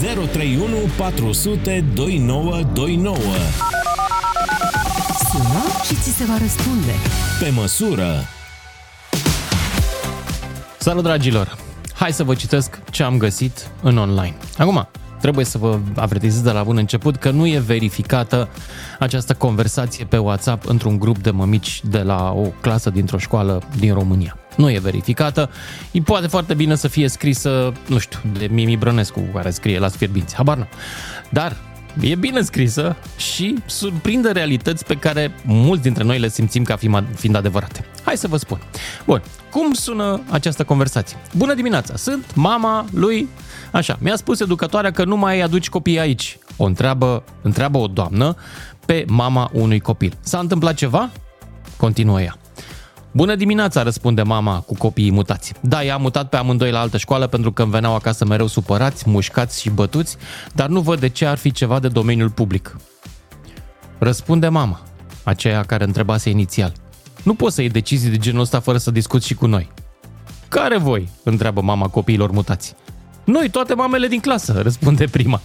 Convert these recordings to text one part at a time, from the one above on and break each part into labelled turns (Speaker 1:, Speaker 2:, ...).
Speaker 1: 031 400 2929
Speaker 2: Sună și ți se va răspunde.
Speaker 1: Pe măsură
Speaker 3: Salut, dragilor! Hai să vă citesc ce am găsit în online. Acum, trebuie să vă avertizez de la bun început că nu e verificată această conversație pe WhatsApp într-un grup de mămici de la o clasă dintr-o școală din România. Nu e verificată. E poate foarte bine să fie scrisă, nu știu, de Mimi Brănescu, care scrie la Sfierbinți. Habar nu. Dar e bine scrisă și surprinde realități pe care mulți dintre noi le simțim ca fiind adevărate. Hai să vă spun. Bun, cum sună această conversație? Bună dimineața, sunt mama lui... Așa, mi-a spus educatoarea că nu mai aduci copiii aici. O întreabă, întreabă o doamnă pe mama unui copil. S-a întâmplat ceva? Continuă ea. Bună dimineața, răspunde mama cu copiii mutați. Da, i-a mutat pe amândoi la altă școală pentru că îmi veneau acasă mereu supărați, mușcați și bătuți, dar nu văd de ce ar fi ceva de domeniul public. Răspunde mama, aceea care întrebase inițial. Nu poți să iei decizii de genul ăsta fără să discuți și cu noi. Care voi? întreabă mama copiilor mutați. Noi, toate mamele din clasă, răspunde prima.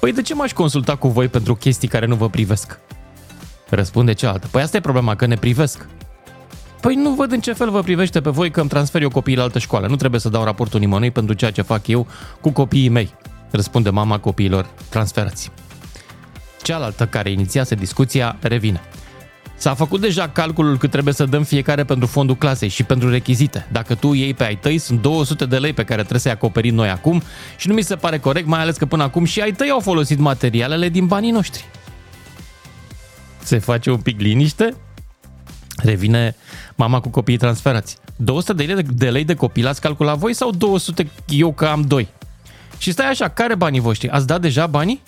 Speaker 3: Păi de ce m-aș consulta cu voi pentru chestii care nu vă privesc? Răspunde cealaltă. Păi asta e problema, că ne privesc. Păi nu văd în ce fel vă privește pe voi că îmi transfer eu copiii la altă școală. Nu trebuie să dau raportul nimănui pentru ceea ce fac eu cu copiii mei, răspunde mama copiilor transferați. Cealaltă care inițiase discuția revine. S-a făcut deja calculul cât trebuie să dăm fiecare pentru fondul clasei și pentru rechizite. Dacă tu iei pe ai tăi, sunt 200 de lei pe care trebuie să-i acoperim noi acum și nu mi se pare corect, mai ales că până acum și ai tăi au folosit materialele din banii noștri. Se face un pic liniște? Revine mama cu copiii transferați. 200 de lei de, de, lei de copil ați calculat voi sau 200 eu că am doi? Și stai așa, care banii voștri? Ați dat deja banii?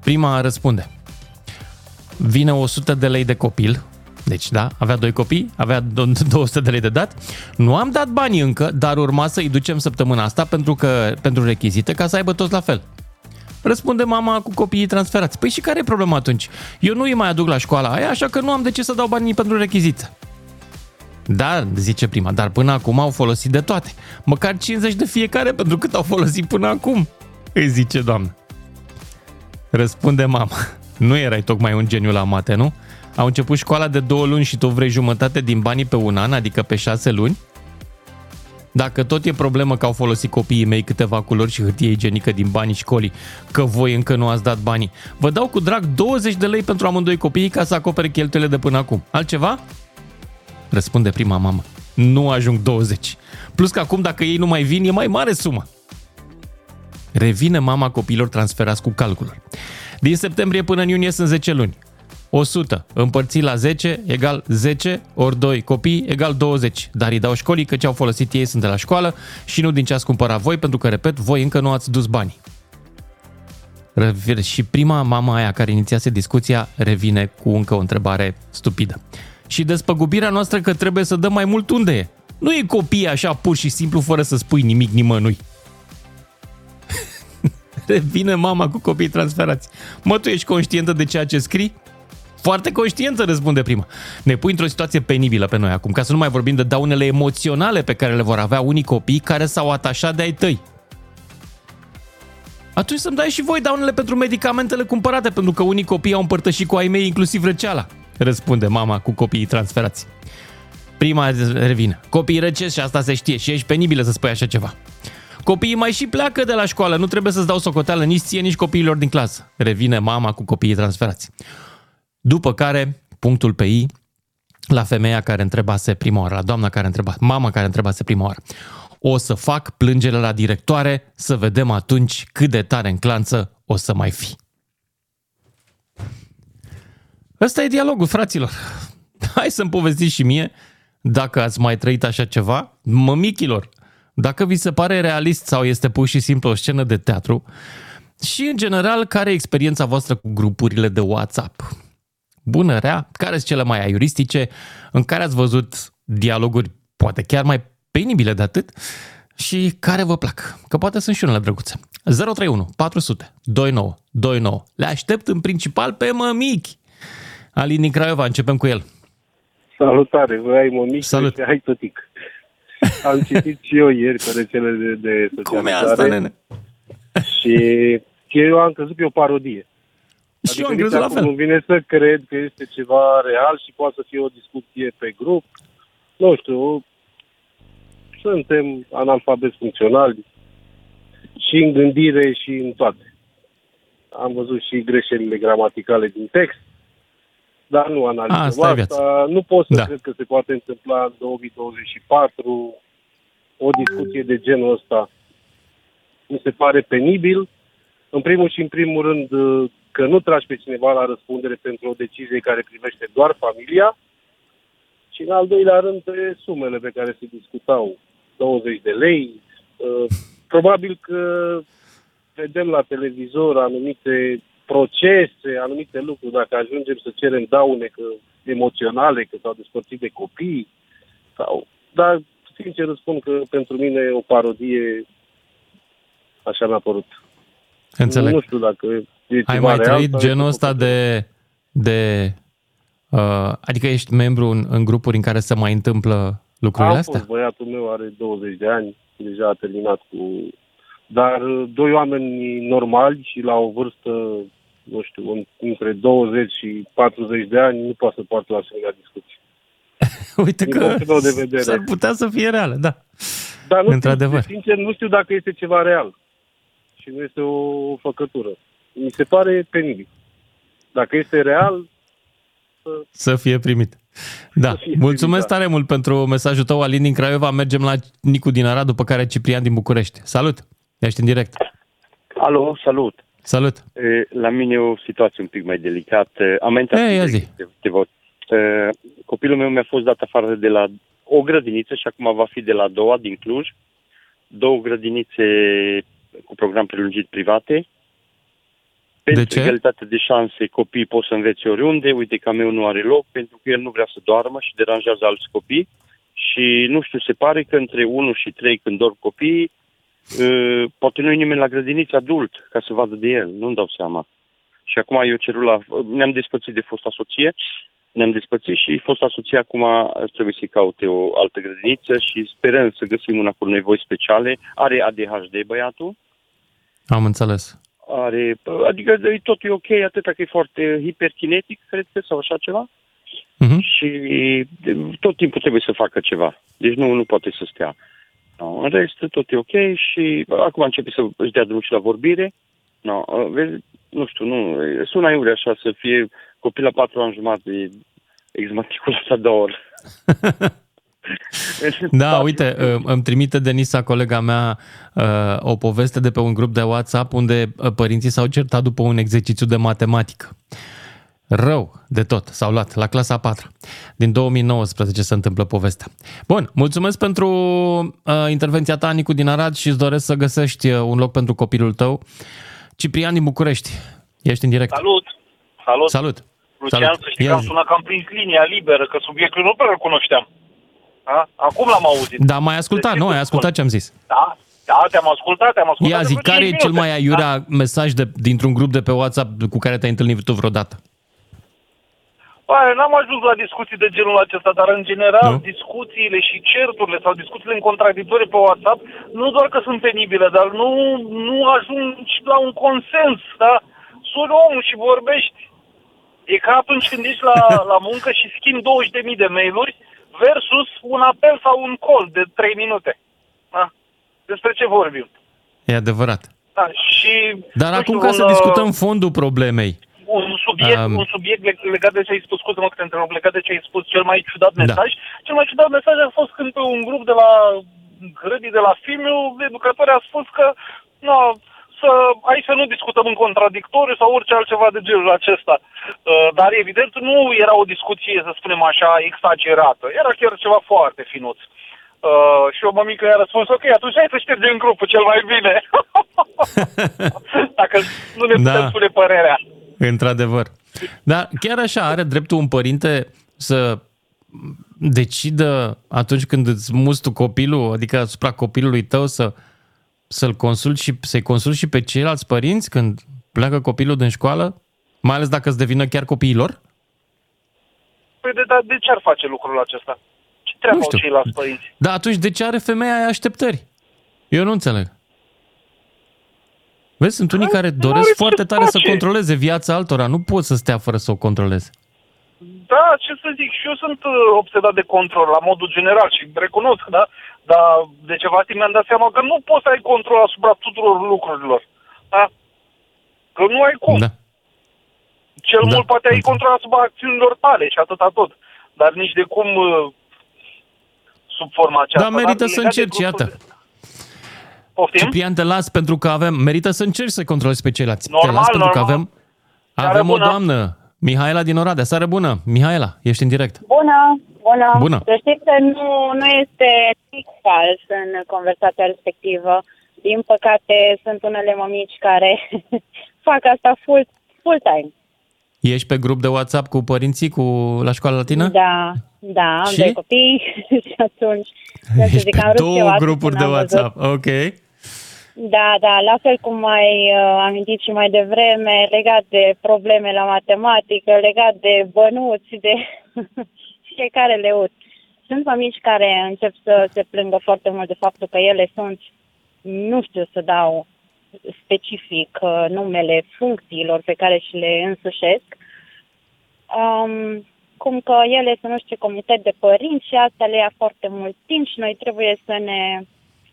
Speaker 3: Prima răspunde. Vine 100 de lei de copil, deci da, avea doi copii, avea 200 de lei de dat. Nu am dat banii încă, dar urma să îi ducem săptămâna asta pentru, că, pentru rechizite ca să aibă toți la fel. Răspunde mama cu copiii transferați. Păi și care e problema atunci? Eu nu îi mai aduc la școala aia, așa că nu am de ce să dau banii pentru rechizite. Dar, zice prima, dar până acum au folosit de toate. Măcar 50 de fiecare pentru cât au folosit până acum, îi zice doamna. Răspunde mama. Nu erai tocmai un geniu la mate, nu? Au început școala de două luni și tu vrei jumătate din banii pe un an, adică pe șase luni? Dacă tot e problemă că au folosit copiii mei câteva culori și hârtie igienică din banii școlii, că voi încă nu ați dat banii, vă dau cu drag 20 de lei pentru amândoi copiii ca să acopere cheltuielile de până acum. Altceva? Răspunde prima mamă. Nu ajung 20. Plus că acum dacă ei nu mai vin, e mai mare sumă. Revine mama copiilor transferați cu calculul. Din septembrie până în iunie sunt 10 luni. 100 împărțit la 10 egal 10 ori 2 copii egal 20. Dar îi dau școlii că ce au folosit ei sunt de la școală și nu din ce ați cumpărat voi, pentru că, repet, voi încă nu ați dus banii. Și prima mama aia care inițiase discuția revine cu încă o întrebare stupidă. Și despăgubirea noastră că trebuie să dăm mai mult unde e? Nu e copii așa pur și simplu fără să spui nimic nimănui. Revine mama cu copii transferați. Mă, tu ești conștientă de ceea ce scrii? Foarte conștientă, răspunde prima. Ne pui într-o situație penibilă pe noi acum, ca să nu mai vorbim de daunele emoționale pe care le vor avea unii copii care s-au atașat de ai tăi. Atunci să-mi dai și voi daunele pentru medicamentele cumpărate, pentru că unii copii au împărtășit cu ai mei inclusiv răceala, răspunde mama cu copiii transferați. Prima revine. Copiii răcesc și asta se știe și ești penibilă să spui așa ceva. Copiii mai și pleacă de la școală, nu trebuie să-ți dau socoteală nici ție, nici copiilor din clasă. Revine mama cu copiii transferați. După care, punctul pe I, la femeia care întrebase prima oară, la doamna care întreba, mama care întrebase prima oară. O să fac plângere la directoare să vedem atunci cât de tare în clanță o să mai fi. Ăsta e dialogul, fraților. Hai să-mi povestiți și mie dacă ați mai trăit așa ceva. Mămichilor, dacă vi se pare realist sau este pur și simplu o scenă de teatru și, în general, care e experiența voastră cu grupurile de WhatsApp? Bună, rea? Care sunt cele mai aiuristice? În care ați văzut dialoguri poate chiar mai penibile de atât? Și care vă plac? Că poate sunt și unele drăguțe. 031 400 29 29. Le aștept în principal pe mămichi. Alin din Craiova, începem cu el.
Speaker 4: Salutare, voi ai mămichi
Speaker 3: Salut.
Speaker 4: și ai tătic. Am citit și eu ieri pe rețelele de, de
Speaker 3: Cum e
Speaker 4: socializare.
Speaker 3: asta, nene?
Speaker 4: și eu am crezut că e o parodie.
Speaker 3: Și eu am
Speaker 4: nici
Speaker 3: crezut la
Speaker 4: acum
Speaker 3: fel.
Speaker 4: Nu vine să cred că este ceva real și poate să fie o discuție pe grup. Nu știu, suntem analfabeti funcționali și în gândire și în toate. Am văzut și greșelile gramaticale din text, dar nu analizăm
Speaker 3: Asta e
Speaker 4: asta. Nu pot să
Speaker 3: Da.
Speaker 4: cred că se poate întâmpla în 2024 o discuție de genul ăsta. Mi se pare penibil. În primul și în primul rând că nu tragi pe cineva la răspundere pentru o decizie care privește doar familia și în al doilea rând pe sumele pe care se discutau. 20 de lei. Uh, Probabil că vedem la televizor anumite procese, anumite lucruri, dacă ajungem să cerem daune că emoționale, că s-au despărțit de copii, sau... dar sincer răspund că pentru mine e o parodie, așa mi-a părut.
Speaker 3: Înțeleg.
Speaker 4: Nu știu dacă e
Speaker 3: Ai
Speaker 4: ceva
Speaker 3: mai
Speaker 4: real
Speaker 3: trăit
Speaker 4: sau
Speaker 3: genul
Speaker 4: este
Speaker 3: ăsta
Speaker 4: făcut.
Speaker 3: de... de uh, adică ești membru în, în grupuri în care se mai întâmplă lucrurile
Speaker 4: Am
Speaker 3: astea?
Speaker 4: fost, băiatul meu are 20 de ani, deja a terminat cu... Dar uh, doi oameni normali și la o vârstă, nu știu, în- între 20 și 40 de ani, nu poate să poartă la asemenea discuții.
Speaker 3: Uite
Speaker 4: Din
Speaker 3: că
Speaker 4: punctul meu de vedere.
Speaker 3: s-ar putea să fie reală, da.
Speaker 4: Dar nu
Speaker 3: Într-adevăr.
Speaker 4: Știu, sincer, nu știu dacă este ceva real. Și nu este o făcătură. Mi se pare penibil. Dacă este real,
Speaker 3: Să fie primit. Da,
Speaker 4: Să fie
Speaker 3: mulțumesc
Speaker 4: primit, da.
Speaker 3: tare mult pentru mesajul tău, Alin din Craiova. Mergem la Nicu din Arad, după care Ciprian din București. Salut! Ești în direct.
Speaker 5: Alo, salut!
Speaker 3: Salut!
Speaker 5: E, La mine e o situație un pic mai delicată. Am mai intrat
Speaker 3: Ei,
Speaker 5: în
Speaker 3: ia
Speaker 5: direct
Speaker 3: zi.
Speaker 5: de, de vot. E, Copilul meu mi-a fost dat afară de la o grădiniță și acum va fi de la a doua din Cluj. Două grădinițe cu program prelungit private. Pentru
Speaker 3: ce?
Speaker 5: egalitate de șanse, copiii pot să învețe oriunde. Uite că a meu nu are loc pentru că el nu vrea să doarmă și deranjează alți copii. Și nu știu, se pare că între 1 și 3 când dorm copiii, Uh, poate nu e nimeni la grădiniță adult ca să vadă de el, nu-mi dau seama. Și acum eu cerul la... Ne-am despățit de fosta soție, ne-am despățit și fosta soție acum trebuie să-i caute o altă grădiniță și sperăm să găsim una cu nevoi speciale. Are ADHD băiatul,
Speaker 3: Am înțeles.
Speaker 5: are, adică e tot e ok, atâta că e foarte hiperkinetic, cred că, sau așa ceva.
Speaker 3: Mhm.
Speaker 5: Și de- tot timpul trebuie să facă ceva. Deci nu, nu poate să stea. No, în rest, tot e ok și acum începe să își dea drumul și la vorbire. No, vezi, nu știu, nu, sună iure așa să fie copil la patru ani jumate, exmatriculat a doua oră.
Speaker 3: Da, uite, uh, îmi trimite Denisa, colega mea, uh, o poveste de pe un grup de WhatsApp unde uh, părinții s-au certat după un exercițiu de matematică. Rău de tot, s-au luat la clasa a patra. Din 2019 se întâmplă povestea. Bun, mulțumesc pentru uh, intervenția ta, Nicu din Arad, și îți doresc să găsești uh, un loc pentru copilul tău. Ciprian din București, ești în direct.
Speaker 6: Salut! Salut!
Speaker 3: Salut!
Speaker 6: Lucian,
Speaker 3: Salut.
Speaker 6: să știi
Speaker 3: Ia
Speaker 6: că am
Speaker 3: zi.
Speaker 6: sunat că am prins linia liberă, că subiectul nu prea îl cunoșteam. Da? Acum l-am auzit.
Speaker 3: Da, mai ascultat,
Speaker 6: De ce
Speaker 3: nu,
Speaker 6: să
Speaker 3: ai ascultat ce am zis.
Speaker 6: Da? Da, te-am ascultat, te-am ascultat.
Speaker 3: Ia
Speaker 6: de
Speaker 3: zi,
Speaker 6: vreo
Speaker 3: care e
Speaker 6: cinci
Speaker 3: cel
Speaker 6: minute.
Speaker 3: mai aiurea mesaj de, dintr-un grup de pe WhatsApp cu care te-ai întâlnit tu vreodată?
Speaker 6: Bă, n-am ajuns la discuții de genul acesta, dar în general
Speaker 3: Nu?
Speaker 6: discuțiile și certurile sau discuțiile în contradictorii pe WhatsApp nu doar că sunt penibile, dar nu, nu ajungi la un consens, da? Suni omul și vorbești. E ca atunci când ești la, la muncă și schimbi 20.000 de mail-uri versus un apel sau un call de 3 minute. Da? Despre ce vorbim?
Speaker 3: E adevărat.
Speaker 6: Da, și,
Speaker 3: Dar
Speaker 6: nu
Speaker 3: acum
Speaker 6: știu,
Speaker 3: ca
Speaker 6: un,
Speaker 3: să
Speaker 6: uh,
Speaker 3: discutăm fondul problemei.
Speaker 6: un subiect,
Speaker 3: Um,
Speaker 6: um, un subiect leg- legat de ce ai spus, scuze-mă că te întrerup, legat de ce ai spus, cel mai ciudat
Speaker 3: Da.
Speaker 6: mesaj. Cel mai ciudat mesaj a fost când pe un grup de la grădii de la Fimiu, educatorii a spus că no, să, aici să nu discutăm în contradictoriu sau orice altceva de genul acesta. Uh, dar evident nu era o discuție, să spunem așa, exagerată. Era chiar ceva foarte finuț. Uh, și o mămică i-a răspuns, ok, atunci hai să ștergem grupul cel mai bine. Dacă nu ne putem
Speaker 3: Da.
Speaker 6: spune părerea.
Speaker 3: Într-adevăr. Dar chiar așa are dreptul un părinte să decidă atunci când îți muți tu copilul, adică asupra copilului tău să, să-l consult și, să-i consult și pe ceilalți părinți când pleacă copilul din școală? Mai ales dacă îți devină chiar copiilor?
Speaker 6: Păi de, dar de ce ar face lucrul acesta? Ce treabă
Speaker 3: Nu
Speaker 6: au
Speaker 3: știu.
Speaker 6: ceilalți părinți?
Speaker 3: Dar atunci de ce are femeia aia așteptări? Eu nu înțeleg. Vezi, sunt unii care
Speaker 6: Nu
Speaker 3: doresc
Speaker 6: are ce
Speaker 3: foarte tare să
Speaker 6: face.
Speaker 3: controleze viața altora. Nu pot să stea fără să o controleze.
Speaker 6: Da, ce să zic, și eu sunt uh, obsedat de control la modul general și recunosc, da? Dar de ceva timp mi-am dat seama că nu poți să ai control asupra tuturor lucrurilor. Da? Că nu ai cum.
Speaker 3: Da.
Speaker 6: Cel
Speaker 3: Da,
Speaker 6: mult poate ai
Speaker 3: înțeleg.
Speaker 6: control asupra acțiunilor tale și atâta tot. Dar nici de cum uh, sub forma aceasta.
Speaker 3: Da, merită
Speaker 6: Dar
Speaker 3: să
Speaker 6: legat de
Speaker 3: încerci,
Speaker 6: grupul
Speaker 3: iată.
Speaker 6: de- Poftim?
Speaker 3: Ciprian, te las pentru că avem... Merită să încerci să controlezi pe ceilalți. te
Speaker 6: Normal,
Speaker 3: las pentru că
Speaker 6: normal.
Speaker 3: avem,
Speaker 6: Seară
Speaker 3: avem o
Speaker 6: bună.
Speaker 3: doamnă, Mihaela din Oradea. Seară bună! Mihaela, ești în direct.
Speaker 7: Bună, bună.
Speaker 3: Bună.
Speaker 7: Să știți că nu, nu este nimic fals în conversația respectivă. Din păcate, sunt unele mămici care fac asta full, full time.
Speaker 3: Ești pe grup de WhatsApp cu părinții cu la școala latină?
Speaker 7: Da, da, am
Speaker 3: Și?
Speaker 7: doi copii și atunci, să
Speaker 3: Ești
Speaker 7: zic,
Speaker 3: pe
Speaker 7: am râs eu
Speaker 3: două
Speaker 7: astăzi
Speaker 3: grupuri
Speaker 7: când
Speaker 3: de
Speaker 7: am văzut.
Speaker 3: WhatsApp. Ok.
Speaker 7: Da, da, la fel cum ai uh, amintit și mai devreme, legat de probleme la matematică, legat de bănuți, de fiecare leut. Sunt mămici care încep să se plângă foarte mult de faptul că ele sunt, nu știu să dau specific uh, numele funcțiilor pe care și le însușesc, um, cum că ele sunt nu știu ce comitet de părinți și asta le ia foarte mult timp și noi trebuie să ne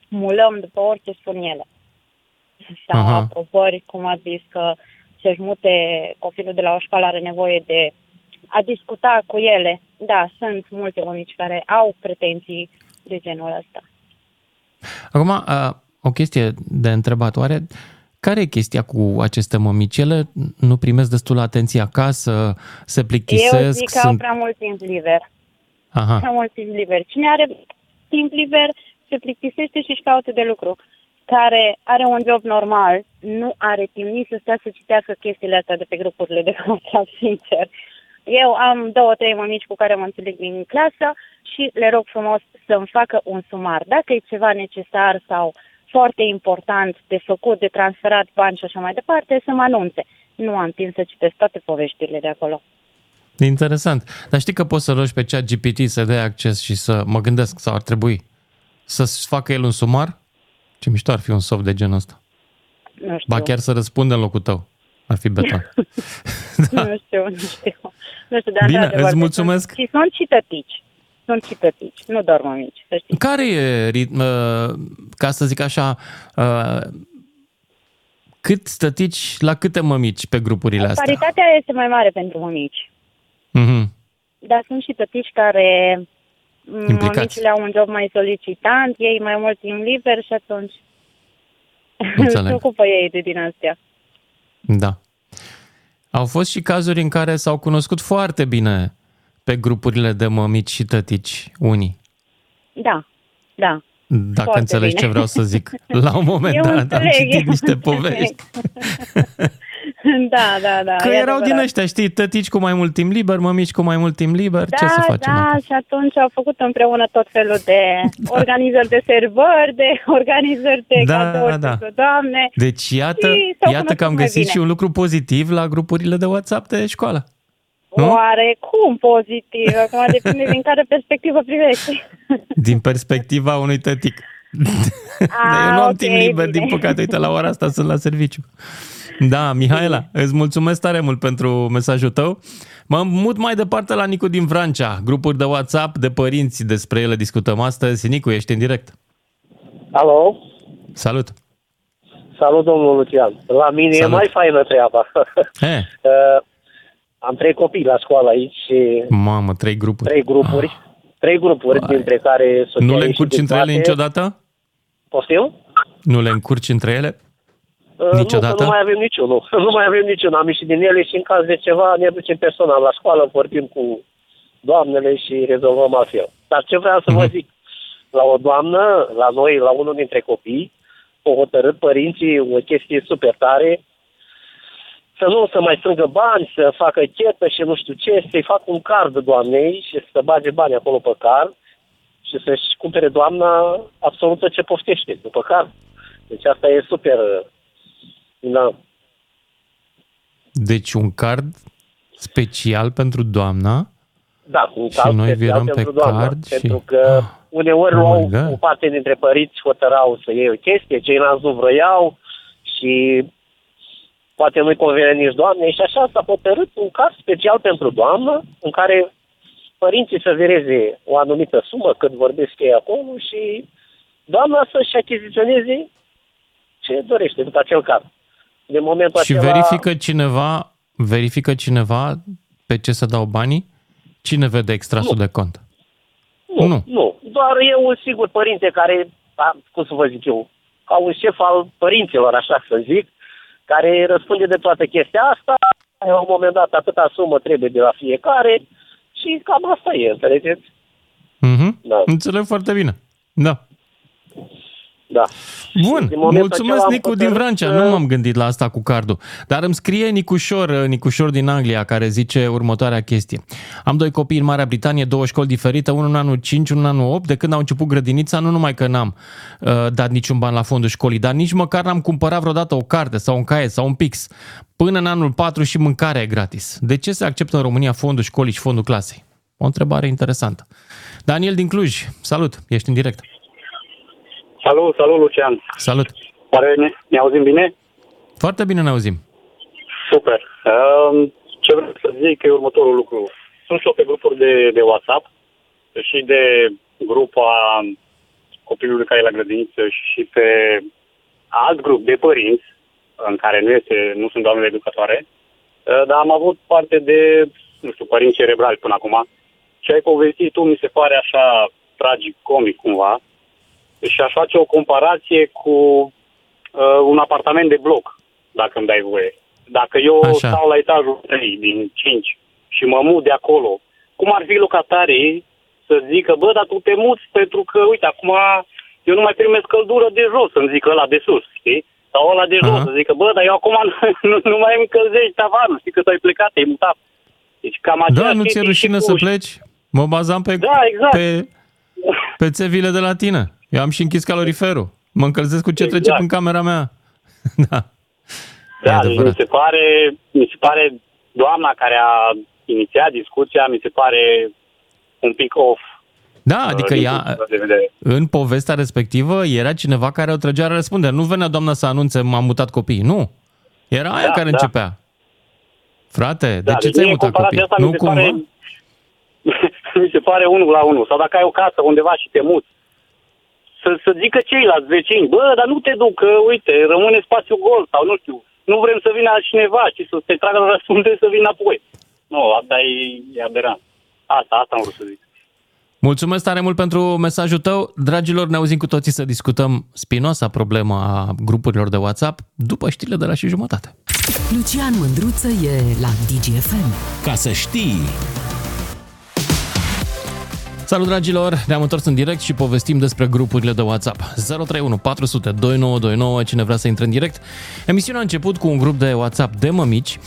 Speaker 7: mulăm după orice spun ele. Sau
Speaker 3: Aha.
Speaker 7: aprobări, cum a zis că să-și mute copilul de la o școală are nevoie de a discuta cu ele. Da, sunt multe mămici care au pretenții de genul ăsta.
Speaker 3: Acum, a, o chestie de întrebat. Oare care e chestia cu aceste mămici? Ele nu primesc destul atenție acasă, se plictisesc,
Speaker 7: Eu zic că au
Speaker 3: sunt...
Speaker 7: prea mult timp liber.
Speaker 3: Aha.
Speaker 7: Prea mult timp liber. Cine are timp liber se plictisește și își caută de lucru. Care are un job normal, nu are timp nici să stea să citească chestiile astea de pe grupurile de WhatsApp, sincer. Eu am două, trei mămici cu care mă înțeleg din clasă și le rog frumos să-mi facă un sumar. Dacă e ceva necesar sau foarte important de făcut, de transferat bani și așa mai departe, să mă anunțe. Nu am timp să citesc toate poveștile de acolo.
Speaker 3: Interesant. Dar știi că poți să rogi pe chat GPT să dea acces și să mă gândesc sau ar trebui să-ți facă el un sumar? Ce mișto ar fi un soft de genul ăsta.
Speaker 7: Nu știu.
Speaker 3: Ba chiar să răspundă în locul tău. Ar fi beton.
Speaker 7: Nu știu, nu știu. Nu știu, dar
Speaker 3: Bine,
Speaker 7: într-adevăr,
Speaker 3: îți mulțumesc.
Speaker 7: Sunt, și sunt și tătici. Sunt și tătici, nu doar mămici, să știi.
Speaker 3: Care e, rit- uh, ca să zic așa, uh, cât stătici la câte mămici pe grupurile astea?
Speaker 7: Paritatea este mai mare pentru mămici.
Speaker 3: Mhm.
Speaker 7: Dar sunt și tătici care m,
Speaker 3: Implicați.
Speaker 7: mămicile au un job mai solicitant, ei mai mult timp liber și atunci
Speaker 3: Înțeleg.
Speaker 7: se ocupă ei de din astea.
Speaker 3: Da. Au fost și cazuri în care s-au cunoscut foarte bine pe grupurile de mămici și tătici unii.
Speaker 7: Da, da.
Speaker 3: Dacă
Speaker 7: Foarte
Speaker 3: înțelegi
Speaker 7: bine.
Speaker 3: ce vreau să zic. La un moment
Speaker 7: Eu
Speaker 3: dat am
Speaker 7: înțeleg,
Speaker 3: citit
Speaker 7: eu
Speaker 3: niște
Speaker 7: înțeleg.
Speaker 3: povești.
Speaker 7: da, da, da.
Speaker 3: Că
Speaker 7: e
Speaker 3: erau din
Speaker 7: adevărat.
Speaker 3: ăștia, știi, tătici cu mai mult timp liber, mămici cu mai mult timp liber,
Speaker 7: Da,
Speaker 3: ce să facem
Speaker 7: da,
Speaker 3: acum?
Speaker 7: și atunci au făcut împreună tot felul de organizări de servări, de organizări de
Speaker 3: Da,
Speaker 7: cadouri
Speaker 3: da.
Speaker 7: pentru doamne.
Speaker 3: Deci iată,
Speaker 7: Și s-au
Speaker 3: iată că am
Speaker 7: cunoscut mai
Speaker 3: găsit
Speaker 7: bine.
Speaker 3: și un lucru pozitiv la grupurile de WhatsApp de școală. Nu?
Speaker 7: Oare cum pozitiv? Acum depinde din care perspectivă privești.
Speaker 3: Din perspectiva unui tătic.
Speaker 7: Ah,
Speaker 3: Dar eu nu am
Speaker 7: ok,
Speaker 3: timp liber,
Speaker 7: bine.
Speaker 3: din păcate, uite, la ora asta sunt la serviciu. Da, Mihaela, îți mulțumesc tare mult pentru mesajul tău. Mă mut mai departe la Nicu din Vrancea, grupuri de WhatsApp de părinți, despre ele discutăm astăzi. Nicu, ești în direct.
Speaker 8: Alo?
Speaker 3: Salut!
Speaker 8: Salut, domnul Lucian. La mine
Speaker 3: Salut.
Speaker 8: e mai faină treaba.
Speaker 3: He,
Speaker 8: Uh, am trei copii la școală aici și
Speaker 3: mamă, trei grupuri.
Speaker 8: trei grupuri. Trei grupuri,
Speaker 3: Vai.
Speaker 8: dintre care soția
Speaker 3: Nu le
Speaker 8: e și
Speaker 3: încurci
Speaker 8: din
Speaker 3: între ele
Speaker 8: toate.
Speaker 3: niciodată?
Speaker 8: Poftim?
Speaker 3: Nu le încurci între ele?
Speaker 8: Uh,
Speaker 3: Niciodată?
Speaker 8: Nu, că nu mai avem niciunul. Nu mai avem niciunul. Am ieșit din ele și în caz de ceva ne ducem personal la școală, vorbim cu doamnele și rezolvăm altfel. Dar ce vreau să vă
Speaker 3: Mhm.
Speaker 8: zic, la o doamnă, la noi, la unul dintre copii, au hotărât părinții o chestie super tare, să nu să mai strângă bani, să facă chetă și nu știu ce, să-i facă un card doamnei și să bage bani acolo pe card și să-și cumpere doamna absolut tot ce poftește după card. Deci asta e super... Da.
Speaker 3: Deci un card special pentru doamna
Speaker 8: Da, un
Speaker 3: Și
Speaker 8: card
Speaker 3: noi
Speaker 8: special
Speaker 3: viram
Speaker 8: pentru
Speaker 3: pe
Speaker 8: doamna,
Speaker 3: card și-
Speaker 8: Pentru că
Speaker 3: Ah.
Speaker 8: uneori
Speaker 3: Oh my
Speaker 8: luau
Speaker 3: God.
Speaker 8: o parte dintre părinți hotărau să iei o chestie, ceilalți nu vroiau și și poate nu-i convine nici doamnei și așa s-a hotărât un caz special pentru doamnă în care părinții să vereze o anumită sumă cât vorbesc ei acolo și doamna să-și achiziționeze ce dorește după acel caz. De momentul
Speaker 3: Și
Speaker 8: acela,
Speaker 3: verifică cineva, verifică cineva pe ce să dau banii? Cine vede extrasul de cont?
Speaker 8: nu,
Speaker 3: nu.
Speaker 8: nu. Doar e un sigur părinte care, a, cum să vă zic eu, ca un șef al părinților, așa să zic, care răspunde de toată chestia asta, la un moment dat atâta sumă trebuie de la fiecare și cam asta e, înțelegeți?
Speaker 3: Mhm.
Speaker 8: Da.
Speaker 3: Înțeleg foarte bine. Da.
Speaker 8: Da.
Speaker 3: Bun,
Speaker 8: din momentul
Speaker 3: mulțumesc
Speaker 8: acela am
Speaker 3: Nicu din
Speaker 8: hotărât
Speaker 3: Vrancea,
Speaker 8: să-
Speaker 3: nu m-am gândit la asta cu cardul. Dar îmi scrie Nicușor, Nicușor din Anglia, care zice următoarea chestie. Am doi copii în Marea Britanie, două școli diferite, unul în anul 5, unul în anul 8. De când au început grădinița, nu numai că n-am uh, dat niciun ban la fondul școlii, dar nici măcar n-am cumpărat vreodată o carte sau un caiet sau un pix. Până în anul 4 și mâncarea e gratis. De ce se acceptă în România fondul școlii și fondul clasei? O întrebare interesantă. Daniel din Cluj, salut, ești în direct.
Speaker 9: Salut, salut Lucian.
Speaker 3: Salut.
Speaker 9: Oare ne, ne auzim bine?
Speaker 3: Foarte bine ne auzim.
Speaker 9: Super. Um, ce vreau să zic e următorul lucru. Sunt și eu pe grupuri de, de WhatsApp și de grupa copilului care e la grădiniță și pe alt grup de părinți în care nu, este, nu sunt doamnele educatoare, uh, dar am avut parte de, nu știu, părinți cerebrali până acum. Ce ai povestit tu mi se pare așa tragic, comic cumva, și aș face o comparație cu uh, un apartament de bloc, dacă îmi dai voie. Dacă eu
Speaker 3: Așa.
Speaker 9: Așa. stau la etajul 3 din 5 și mă mut de acolo, cum ar fi locatarii să zică, bă, dar tu te muți pentru că, uite, acum eu nu mai primesc căldură de jos, să-mi zică ăla de sus, știi? Sau ăla de jos,
Speaker 3: Aha.
Speaker 9: să zică, bă, dar eu acum nu, nu mai îmi încălzești tavanul, știi că tu ai plecat, te-ai mutat. Deci cam
Speaker 3: Da,
Speaker 9: aceeași
Speaker 3: nu ți-e
Speaker 9: chestie
Speaker 3: rușine
Speaker 9: și
Speaker 3: să
Speaker 9: cu-
Speaker 3: pleci? Mă bazam pe,
Speaker 9: Da, exact.
Speaker 3: pe, pe țevile de la tine. Eu am și închis caloriferul. Mă încălzesc cu ce trece
Speaker 9: Exact.
Speaker 3: în camera mea. da. E
Speaker 9: Da, deci mi
Speaker 3: adevărat.
Speaker 9: se pare, mi se pare doamna care a inițiat discuția, mi se pare un pic off.
Speaker 3: Da,
Speaker 9: uh,
Speaker 3: adică
Speaker 9: din
Speaker 3: ea,
Speaker 9: punctul ăsta de vedere.
Speaker 3: în povestea respectivă, era cineva care o trăgea la răspundere. Nu venea doamna să anunțe, m-am mutat copiii. Nu. Era aia
Speaker 9: Da,
Speaker 3: care
Speaker 9: da.
Speaker 3: începea. Frate, de
Speaker 9: Da,
Speaker 3: ce
Speaker 9: deci
Speaker 3: ți-ai
Speaker 9: mie
Speaker 3: mutat
Speaker 9: comparația
Speaker 3: copiii?
Speaker 9: asta
Speaker 3: Nu
Speaker 9: mi se
Speaker 3: cumva?
Speaker 9: pare, mi se pare unul la unul. Sau dacă ai o casă undeva și te muți, să, să zică ceilalți vecini, bă, dar nu te duc, că uite, rămâne spațiu gol sau nu știu, nu vrem să vină altcineva și să te tragă la răspundere să vină înapoi. Nu, asta e, e aberant. Asta, asta am vrut să zic.
Speaker 3: Mulțumesc tare mult pentru mesajul tău. Dragilor, ne auzim cu toții să discutăm spinoasa problemă a grupurilor de WhatsApp după știrile de la și jumătate.
Speaker 2: Lucian Mândruță e la DGFM.
Speaker 1: Ca să știi,
Speaker 3: Salut dragilor, ne-am întors în direct și povestim despre grupurile de WhatsApp. 031 400 2929, cine vrea să intre în direct. Emisiunea a început cu un grup de WhatsApp de mămici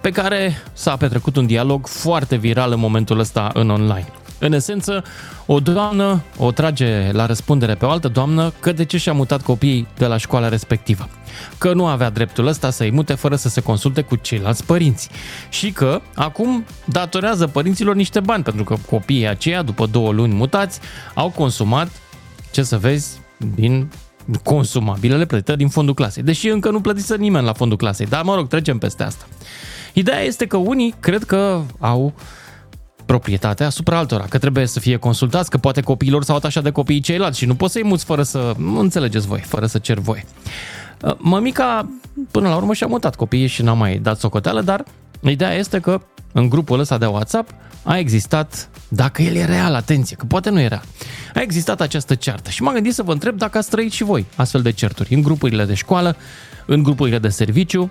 Speaker 3: pe care s-a petrecut un dialog foarte viral în momentul ăsta în online. În esență, o doamnă o trage la răspundere pe o altă doamnă că de ce și-a mutat copiii de la școala respectivă. Că nu avea dreptul ăsta să-i mute fără să se consulte cu ceilalți părinți. Și că acum datorează părinților niște bani, pentru că copiii aceia, după două luni mutați, au consumat, ce să vezi, din consumabilele plătite din fondul clasei. Deși încă nu plătise nimeni la fondul clasei, dar mă rog, trecem peste asta. Ideea este că unii cred că au proprietatea asupra altora, că trebuie să fie consultați, că poate copiilor s-au atașat de copiii ceilalți și nu poți să-i muți fără să, nu înțelegeți voi, fără să cer voi. Uh, Mămica, până la urmă, și-a mutat copiii și n-a mai dat socoteală, dar ideea este că în grupul ăsta de WhatsApp a existat, dacă el e real, atenție, că poate nu era, a existat această ceartă și m-am gândit să vă întreb dacă ați trăit și voi astfel de certuri în grupurile de școală, în grupurile de serviciu,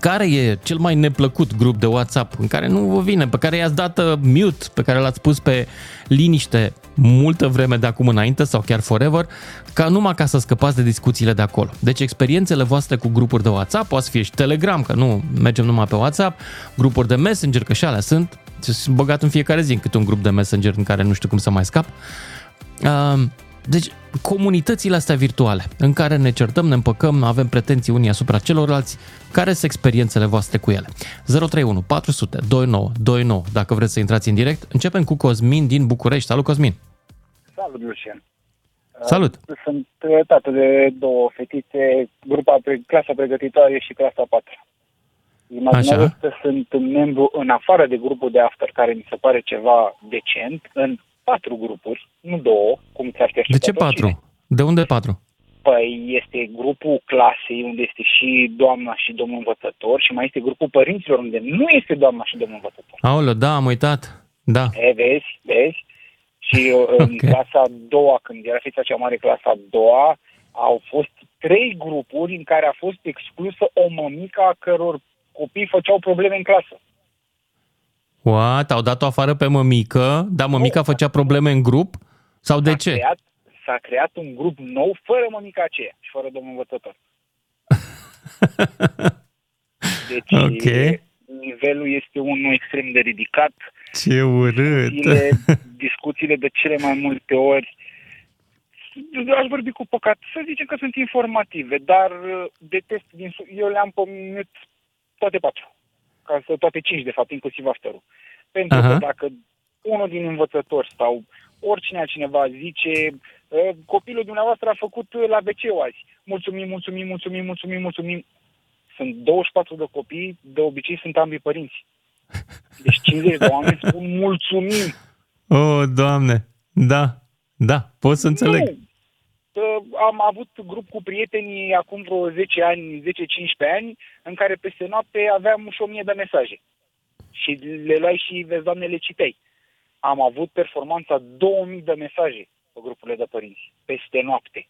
Speaker 3: care e cel mai neplăcut grup de WhatsApp în care nu vă vine, pe care i-ați dat uh, mute, pe care l-ați pus pe liniște multă vreme de acum înainte sau chiar forever, ca numai ca să scăpați de discuțiile de acolo. Deci experiențele voastre cu grupuri de WhatsApp, poate să fie și Telegram, că nu mergem numai pe WhatsApp, grupuri de Messenger, că și alea sunt, sunt băgat în fiecare zi în câte un grup de Messenger în care nu știu cum să mai scap. Uh, deci, comunitățile astea virtuale, în care ne certăm, ne împăcăm, avem pretenții unii asupra celorlalți, care sunt experiențele voastre cu ele? 031 400 29 29, dacă vreți să intrați în direct. Începem cu Cosmin din București. Salut, Cosmin!
Speaker 10: Salut, Lucian.
Speaker 3: Salut!
Speaker 10: Sunt uh, tată de două fetițe, grupa, pre- clasa pregătitoare și clasa 4. Imaginează
Speaker 3: Așa.
Speaker 10: că sunt membru în afară de grupul de after, care mi se pare ceva decent, în patru grupuri, nu două, cum ți-ar fi
Speaker 3: De
Speaker 10: așteptat
Speaker 3: ce
Speaker 10: oricine.
Speaker 3: patru? De unde patru?
Speaker 10: Păi este grupul clasei, unde este și doamna și domnul învățător, și mai este grupul părinților, unde nu este doamna și domnul învățător.
Speaker 3: Aoleu, da, am uitat. Da.
Speaker 10: E, vezi, vezi? Și uh, în
Speaker 3: Ok.
Speaker 10: clasa a doua, când era fița cea mare, clasa a doua, au fost trei grupuri în care a fost exclusă o mămică a căror copii făceau probleme în clasă.
Speaker 3: What? Au dat-o afară pe mămică, dar mămica făcea probleme în grup? Sau de
Speaker 10: S-a
Speaker 3: ce?
Speaker 10: Creat, s-a creat un grup nou fără mămica aceea și fără domnul învățător. Deci
Speaker 3: Ok.
Speaker 10: nivelul este unul extrem de ridicat.
Speaker 3: Ce urât!
Speaker 10: discuțiile, discuțiile de cele mai multe ori aș vorbi cu păcat, să zicem că sunt informative, dar uh, detest din su- eu le-am pomenit toate patru, ca să toate cinci de fapt, inclusiv afterul. Pentru
Speaker 3: Aha.
Speaker 10: că dacă unul din învățători sau oricine altcineva zice "Uh, copilul dumneavoastră a făcut uh, la wc azi, mulțumim, mulțumim, mulțumim, mulțumim, mulțumim, sunt 24 de copii, de obicei sunt ambii părinți. Deci 50 de oameni spun mulțumim.
Speaker 3: Oh, doamne! Da, da, pot să înțeleg.
Speaker 10: Nu. Uh, Am avut grup cu prietenii acum vreo 10 ani, 10-15 ani, în care peste noapte aveam și 1000 de mesaje. Și le luai și, vezi, doamne, le citei. Am avut performanța 2000 de mesaje pe grupurile de părinți, peste noapte.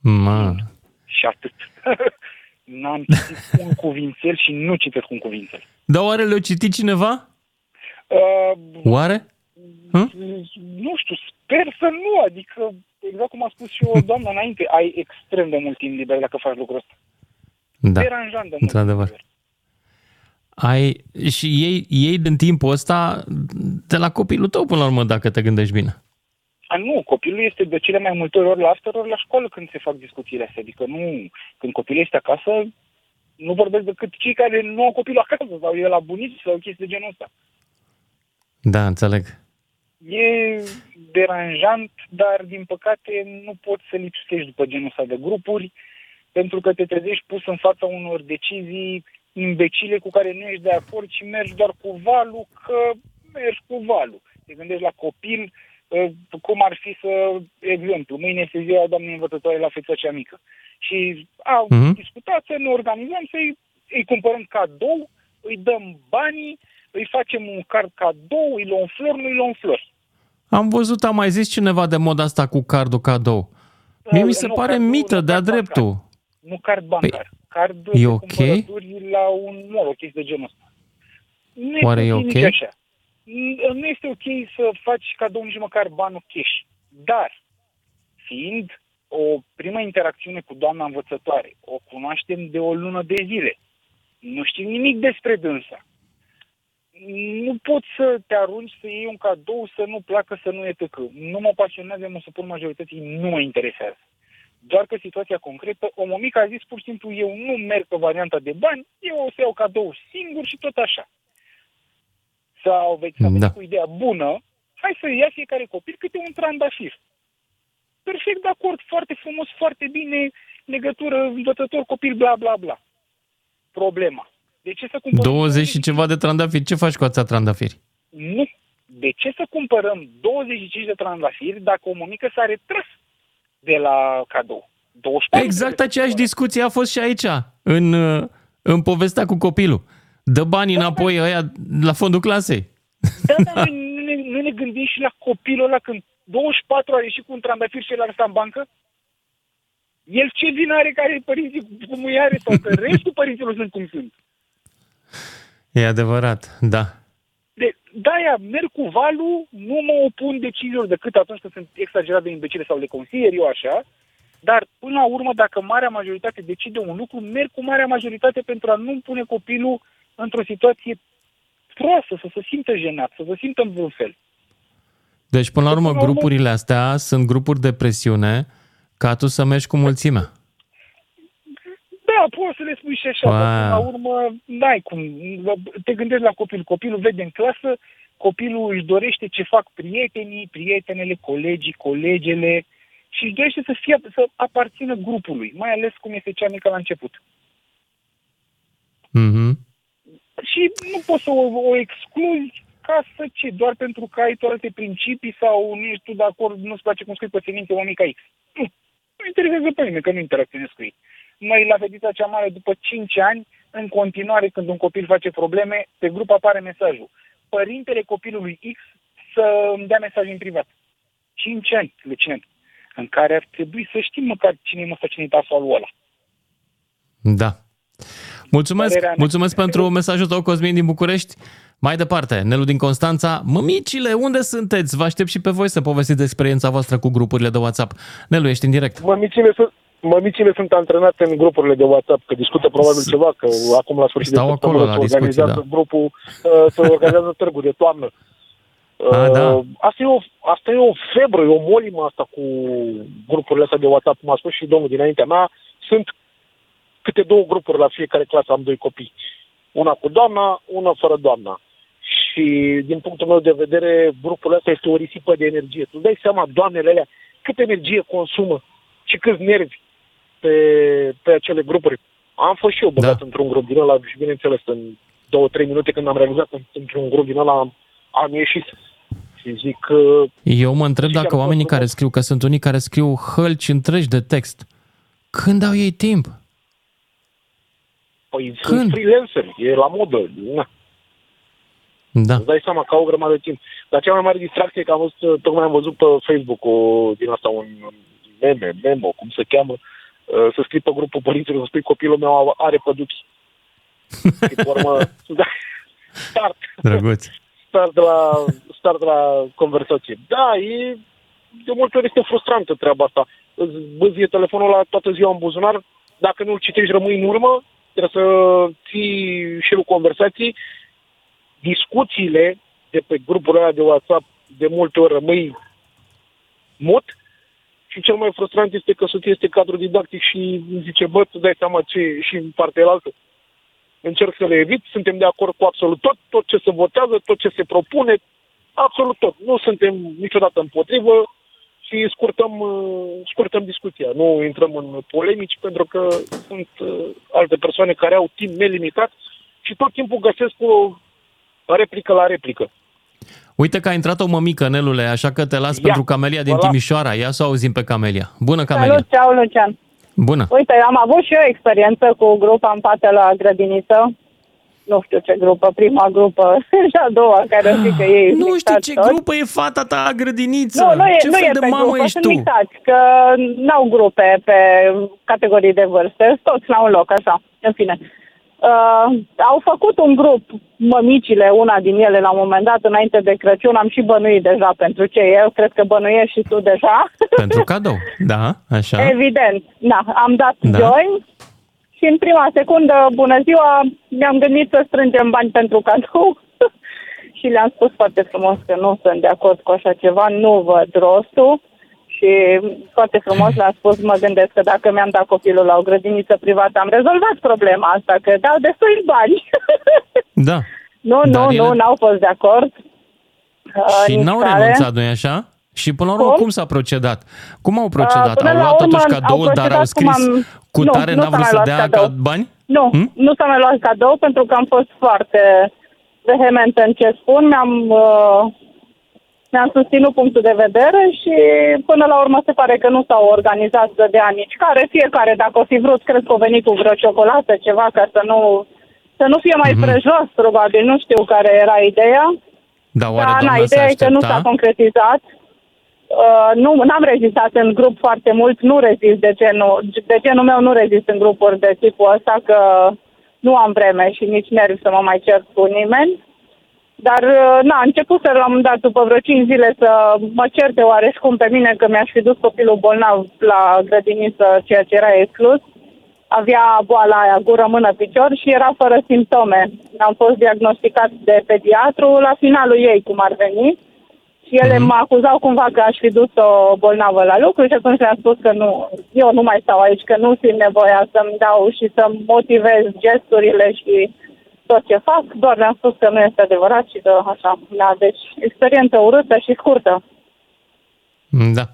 Speaker 3: Ma.
Speaker 10: Și atât. N-am citit un cuvințel și nu citesc un cuvințel.
Speaker 3: Dar oare le-a citit cineva?
Speaker 10: Uh,
Speaker 3: Oare?
Speaker 10: nu știu, sper să nu, adică, exact cum a spus și o doamnă înainte, ai extrem de mult timp liber dacă faci lucrul ăsta.
Speaker 3: Da,
Speaker 10: Deranjant de mult.
Speaker 3: într-adevăr. Ai, și ei, ei din timpul ăsta de la copilul tău până la urmă, dacă te gândești bine.
Speaker 10: A, nu, copilul este de cele mai multe ori la after, ori la școală când se fac discuțiile astea. Adică nu, când copilul este acasă, nu vorbesc decât cei care nu au copilul acasă sau e la bunici sau chestii de genul ăsta.
Speaker 3: Da, înțeleg.
Speaker 10: E deranjant, dar din păcate nu poți să lipsești după genul ăsta de grupuri, pentru că te trezești pus în fața unor decizii imbecile cu care nu ești de acord și mergi doar cu valul că mergi cu valul. Te gândești la copil, uh, cum ar fi să, exemplu, mâine este ziua doamnei învățătoare la feța cea mică. Și au
Speaker 3: Mhm.
Speaker 10: discutat să ne organizăm, să-i îi cumpărăm cadou, îi dăm banii, îi facem un card cadou, îi luăm flori, nu îi luăm flori.
Speaker 3: Am văzut, am mai zis cineva de mod asta cu cardul cadou. Mie mi se
Speaker 10: Nu,
Speaker 3: pare
Speaker 10: cardul-
Speaker 3: mită
Speaker 10: nu,
Speaker 3: de-a
Speaker 10: card bancar.
Speaker 3: dreptul.
Speaker 10: Nu card bancar. card
Speaker 3: e
Speaker 10: de
Speaker 3: ok?
Speaker 10: cumpărături la un mall, o chestie de genul ăsta. Nu
Speaker 3: Oare e
Speaker 10: nici
Speaker 3: ok?
Speaker 10: așa. N- Nu este ok să faci cadou nici măcar banul cash. Dar, fiind o primă interacțiune cu doamna învățătoare, o cunoaștem de o lună de zile, nu știm nimic despre dânsa. Nu poți să te arunci să iei un cadou, să nu placă, să nu e tăcă. Nu mă pasionează, mă supun majorității, nu mă interesează. Doar că situația concretă, o mămică a zis pur și simplu, eu nu merg pe varianta de bani, eu o să iau cadou singur și tot așa. Sau veți să
Speaker 3: Da.
Speaker 10: da. cu ideea bună, hai să ia fiecare copil câte un trandafir. Perfect de acord, foarte frumos, foarte bine, legătură, învățător, copil, bla, bla, bla. Problema. De ce să cumpărăm
Speaker 3: 20 și ceva de trandafiri. Ce faci cu atâția trandafiri?
Speaker 10: Nu. De ce să cumpărăm 25 de trandafiri dacă o mămică s-a retras de la cadou? 24
Speaker 3: Exact
Speaker 10: de
Speaker 3: aceeași discuție a fost și aici, în, uh, în povestea cu copilul. Dă banii înapoi ăia la fondul clasei.
Speaker 10: Da, dar noi nu ne, nu ne gândim și la copilul ăla când 24 a ieșit cu un trandafir și el a stat în bancă? El ce vină are care părinții cum îi are sau că restul părinților sunt cum sunt?
Speaker 3: E adevărat, da.
Speaker 10: De, de-aia merg cu valul, nu mă opun deciziilor decât atunci când sunt exagerat de imbecile sau le consider eu așa, dar până la urmă, dacă marea majoritate decide un lucru, merg cu marea majoritate pentru a nu pune copilul într-o situație proastă, să se simtă jenat, să se simtă în vreun fel.
Speaker 3: Deci, până la urmă,
Speaker 10: Până la urmă-
Speaker 3: grupurile astea sunt grupuri de presiune ca tu să mergi cu mulțimea.
Speaker 10: Da, poți să le spui și așa,
Speaker 3: Wow.
Speaker 10: dar până la urmă n-ai cum. Te gândești la copil, copilul vede în clasă copilul își dorește ce fac prietenii, prietenele, colegii, colegele și își dorește să, fie, să aparțină grupului, mai ales cum este cea mică la început.
Speaker 3: Mhm.
Speaker 10: Și nu poți să o, o excluzi ca să ce, doar pentru că ai tu alte principii sau nu ești tu de acord, nu-ți place cum scrii pe semințe o mică X. Nu, nu interesează pe nimeni, că nu interacționez cu ei. Noi, la fetița cea mare, după 5 ani, în continuare, când un copil face probleme, pe grup apare mesajul. Părintele copilului X să îmi dea mesaj în privat. 5 ani, Lucian, în care ar trebui să știm măcar cine e măsăcinitasul lui ăla.
Speaker 3: Da. Mulțumesc,
Speaker 10: Părerea mea.
Speaker 3: mulțumesc pentru mesajul tău, Cosmin din București. Mai departe, Nelu din Constanța. Mămicile, unde sunteți? Vă aștept și pe voi să povestiți experiența voastră cu grupurile de WhatsApp. Nelu, ești în direct.
Speaker 11: Mămicile sunt, mămicile sunt antrenate în grupurile de WhatsApp, că discută probabil ceva, că acum la sfârșit
Speaker 3: Stau
Speaker 11: de
Speaker 3: acolo
Speaker 11: săptămână
Speaker 3: la
Speaker 11: se
Speaker 3: discuții,
Speaker 11: organizează
Speaker 3: da.
Speaker 11: grupul, uh, se organizează târgul de toamnă.
Speaker 3: A, da.
Speaker 11: Uh, Asta e, o, asta e o febră, e o molimă asta cu grupurile astea de WhatsApp, cum a spus și domnul dinaintea mea. Sunt câte două grupuri la fiecare clasă, am doi copii. Una cu doamna, una fără doamna. Și din punctul meu de vedere, grupul ăsta este o risipă de energie. Tu dai seama, doamnele alea, cât energie consumă și câți nervi pe, pe acele grupuri. Am fost și eu băgat da. într-un grup din ăla și bineînțeles în două, trei minute când am realizat că într-un grup din ăla am, am ieșit. Și zic că
Speaker 3: Eu mă întreb
Speaker 11: Și
Speaker 3: dacă
Speaker 11: am
Speaker 3: oamenii
Speaker 11: fost
Speaker 3: care scriu, că sunt unii care scriu hălci întregi de text, când au ei timp?
Speaker 11: păi,
Speaker 3: Când?
Speaker 11: sunt freelancer, e la modă. Na.
Speaker 3: Da.
Speaker 11: Îți dai seama că au o grămadă de timp. Dar cea mai mare distracție e că am văzut, tocmai am văzut pe Facebook o, din asta un meme, memo, cum se cheamă, uh, să scrii pe grupul părinților, să spui copilul meu are păduchi. Și pe urmă, da, start,
Speaker 3: Drăguț.
Speaker 11: start de la, start de la conversație. Da, e, de multe ori este frustrantă treaba asta. Îți băzie telefonul la toată ziua în buzunar, dacă nu-l citești, rămâi în urmă, trebuie să ții și el conversații. Discuțiile de pe grupul ăla de WhatsApp de multe ori rămâi mut și cel mai frustrant este că soția este cadru didactic și îmi zice, bă, tu dai seama ce și în partea altă. Încerc să le evit, suntem de acord cu absolut tot, tot ce se votează, tot ce se propune, absolut tot. Nu suntem niciodată împotrivă și scurtăm, uh, scurtăm discuția. Nu intrăm în polemici pentru că sunt uh, alte persoane care au timp nelimitat și tot timpul găsesc o replică la replică.
Speaker 3: Uite că a intrat o mămică, Nelule, așa că te las
Speaker 11: Ia,
Speaker 3: pentru Camelia din
Speaker 11: vă las.
Speaker 3: Timișoara. Ia să o auzim pe Camelia. Bună, Camelia.
Speaker 12: Salut, ceau, Lucian.
Speaker 3: Bună.
Speaker 12: Uite, am avut și eu experiență cu grup, am fată la grădiniță. Nu știu ce grupă, prima grupă și a doua, care zic că ei
Speaker 3: Nu știu
Speaker 12: mixați
Speaker 3: ce
Speaker 12: tot.
Speaker 3: grupă e fata ta grădiniță.
Speaker 12: Nu, nu e,
Speaker 3: ce
Speaker 12: nu
Speaker 3: fel
Speaker 12: e
Speaker 3: de
Speaker 12: pe
Speaker 3: mamă
Speaker 12: grupă,
Speaker 3: ești
Speaker 12: sunt
Speaker 3: tu?
Speaker 12: mixați, că n-au grupe pe categorii de vârstă, sunt toți la un loc, așa, în fine. Uh, au făcut un grup, mămicile, una din ele la un moment dat, înainte de Crăciun, am și bănuit deja pentru ce eu, cred că bănuiești și tu deja.
Speaker 3: Pentru cadou, da, așa.
Speaker 12: Evident, da, am dat
Speaker 3: Da.
Speaker 12: da. join și în prima secundă, bună ziua, mi-am gândit să strângem bani pentru cadou și le-am spus foarte frumos că nu sunt de acord cu așa ceva, nu văd rostul și foarte frumos le-am spus, mă gândesc că dacă mi-am dat copilul la o grădiniță privată, am rezolvat problema asta, că dau destui bani.
Speaker 3: Da.
Speaker 12: nu,
Speaker 3: Dar
Speaker 12: nu,
Speaker 3: ele-
Speaker 12: nu, n-au fost de acord. Uh,
Speaker 3: Și
Speaker 12: nici
Speaker 3: n-au
Speaker 12: care.
Speaker 3: renunțat, nu-i așa? Și până la urmă,
Speaker 12: Cum?
Speaker 3: cum s-a procedat? Cum au procedat?
Speaker 12: Uh, până
Speaker 3: au
Speaker 12: la
Speaker 3: luat
Speaker 12: urmă
Speaker 3: totuși
Speaker 12: au
Speaker 3: cadoul, dar
Speaker 12: procedat
Speaker 3: au
Speaker 12: cum
Speaker 3: scris
Speaker 12: am-
Speaker 3: cu
Speaker 12: Nu,
Speaker 3: tare
Speaker 12: nu
Speaker 3: n-a
Speaker 12: s-a
Speaker 3: vrut
Speaker 12: mai
Speaker 3: să
Speaker 12: luat
Speaker 3: dea
Speaker 12: cadou.
Speaker 3: ca bani?
Speaker 12: Nu,
Speaker 3: Hmm?
Speaker 12: nu s-a mai luat cadou pentru că am fost foarte vehement în ce spun. Mi-am, uh, mi-am susținut punctul de vedere și până la urmă se pare că nu s-au organizat să dea nici care. Fiecare, dacă o fi vrut, cred că o venit cu vreo ciocolată, ceva, ca să nu, să nu fie mai
Speaker 3: Mhm.
Speaker 12: prejos, probabil. Nu știu care era ideea.
Speaker 3: Da, oare
Speaker 12: Da, na,
Speaker 3: doamna se
Speaker 12: ideea e că nu
Speaker 3: aștepta?
Speaker 12: s-a concretizat. Uh, nu, n-am rezistat în grup foarte mult, nu rezist de genul, de genul meu nu rezist în grupuri de tipul ăsta, că nu am vreme și nici nervi să mă mai cer cu nimeni. Dar, uh, na, a început să la un moment dat, după vreo 5 zile, să mă certe oareșcum pe mine că mi-aș fi dus copilul bolnav la grădiniță, ceea ce era exclus. Avea boala aia, gură, mână, picior și era fără simptome. Am fost diagnosticat de pediatru la finalul ei, cum ar veni. Și ele
Speaker 3: Mhm.
Speaker 12: mă acuzau cumva că aș fi dus-o bolnavă la lucru și atunci le-am spus că nu, eu nu mai stau aici, că nu simt nevoia să-mi dau și să motivez gesturile și tot ce fac, doar le-am spus că nu este adevărat și că așa, da, deci experiență urâtă și scurtă.
Speaker 3: Da,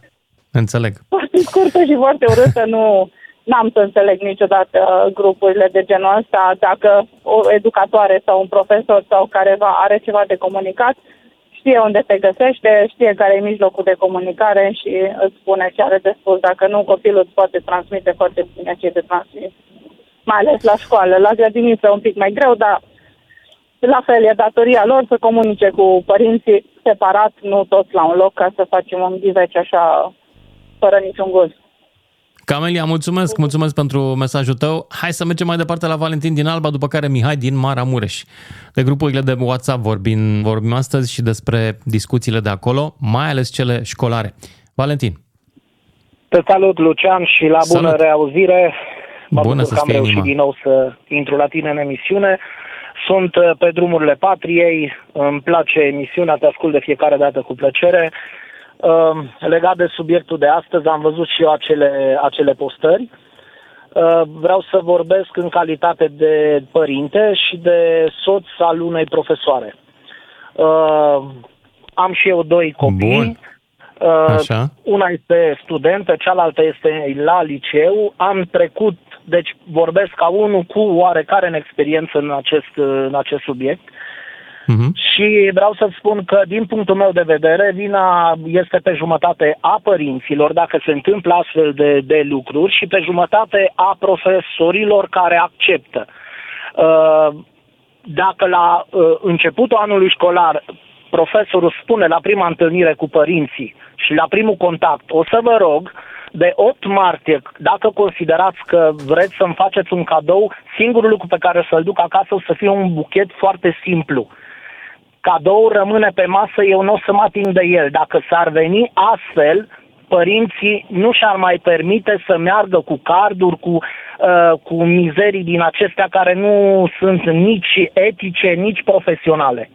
Speaker 3: înțeleg.
Speaker 12: Foarte scurtă și foarte urâtă, nu n-am să înțeleg niciodată grupurile de genul ăsta. Dacă o educatoare sau un profesor sau careva are ceva de comunicat, știe unde te găsește, știe care e mijlocul de comunicare și îți spune ce are de spus. Dacă nu, copilul îți poate transmite foarte bine ce de transmis. Mai ales la școală. La grădiniță un pic mai greu, dar la fel e datoria lor să comunice cu părinții separat, nu toți la un loc, ca să facem un ghiveci așa, fără niciun gust.
Speaker 3: Camelia, mulțumesc, mulțumesc pentru mesajul tău. Hai să mergem mai departe la Valentin din Alba, după care Mihai din Maramureș. De grupurile de WhatsApp vorbim, vorbim astăzi și despre discuțiile de acolo, mai ales cele școlare. Valentin.
Speaker 13: Te salut, Lucian, și la bună
Speaker 3: Salut.
Speaker 13: reauzire. Mă
Speaker 3: Bună
Speaker 13: bucur
Speaker 3: să
Speaker 13: că am
Speaker 3: fie
Speaker 13: reușit
Speaker 3: inima.
Speaker 13: din nou să intru la tine în emisiune. Sunt uh, pe drumurile patriei, îmi place emisiunea, te ascult de fiecare dată cu plăcere. Uh, Legat de subiectul de astăzi, am văzut și eu acele, acele postări. Uh, Vreau să vorbesc în calitate de părinte și de soț al unei profesoare. Uh, Am și eu doi copii.
Speaker 3: Bun.
Speaker 13: Uh,
Speaker 3: Așa.
Speaker 13: Una este studentă, cealaltă este la liceu. Am trecut, deci vorbesc ca unul cu oarecare în experiență în acest, în acest subiect.
Speaker 3: Mhm.
Speaker 13: Și vreau să spun că, din punctul meu de vedere, vina este pe jumătate a părinților, dacă se întâmplă astfel de, de lucruri, și pe jumătate a profesorilor care acceptă. Uh, Dacă la uh, începutul anului școlar profesorul spune la prima întâlnire cu părinții și la primul contact, o să vă rog, de 8 martie, dacă considerați că vreți să-mi faceți un cadou, singurul lucru pe care să-l duc acasă o să fie un buchet foarte simplu cadoul rămâne pe masă, eu nu o să mă ating de el. Dacă s-ar veni astfel, părinții nu și-ar mai permite să meargă cu carduri, cu, uh, cu mizerii din acestea care nu sunt nici etice, nici profesionale.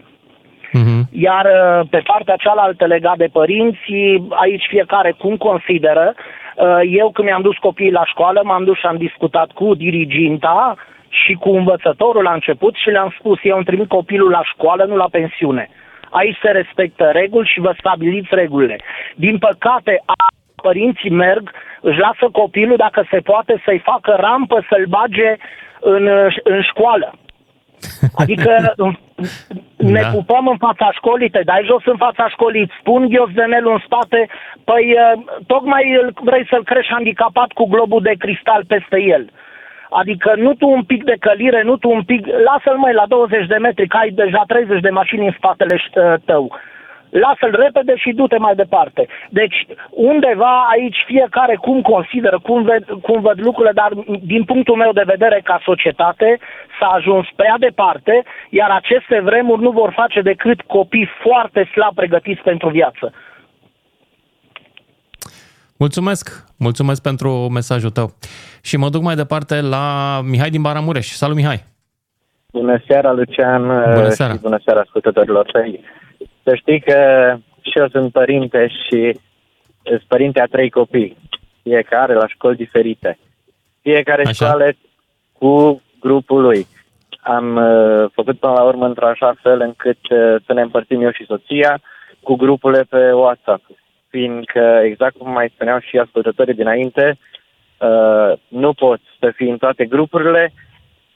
Speaker 3: Mhm.
Speaker 13: Iar uh, pe partea cealaltă legat de părinți, aici fiecare cum consideră. Uh, Eu când mi-am dus copiii la școală, m-am dus și am discutat cu diriginta și cu învățătorul la început și le-am spus, eu îmi trimit copilul la școală, nu la pensiune. Aici se respectă reguli și vă stabiliți regulile. Din păcate, a- părinții merg, își lasă copilul, dacă se poate, să-i facă rampă, să-l bage în, în școală. Adică ne
Speaker 3: Da.
Speaker 13: pupăm în fața școlii, te dai jos în fața școlii, îți spun ghiozdenelul în spate, păi eh, tocmai îl vrei să-l crești handicapat cu globul de cristal peste el. Adică nu tu un pic de călire, nu tu un pic... Lasă-l mai la 20 de metri, că ai deja 30 de mașini în spatele eh, tău. Lasă-l repede și du-te mai departe. Deci, undeva aici fiecare cum consideră, cum, ved, cum văd lucrurile, dar din punctul meu de vedere ca societate s-a ajuns prea departe, iar aceste vremuri nu vor face decât copii foarte slab pregătiți pentru viață.
Speaker 3: Mulțumesc, mulțumesc pentru mesajul tău. Și mă duc mai departe la Mihai din Baramureș. Salut, Mihai!
Speaker 14: Bună seara, Lucian,
Speaker 3: Bună seara.
Speaker 14: și bună seara ascultătorilor tăi. Să știi că și eu sunt părinte și sunt părinte a trei copii, fiecare la școli diferite. Fiecare
Speaker 3: Așa.
Speaker 14: școală cu grupul lui. Am uh, făcut până la urmă într-un așa fel încât uh, să ne împărțim eu și soția cu grupurile pe WhatsApp. Fiindcă, exact cum mai spuneau și ascultătorii dinainte, uh, nu poți să fii în toate grupurile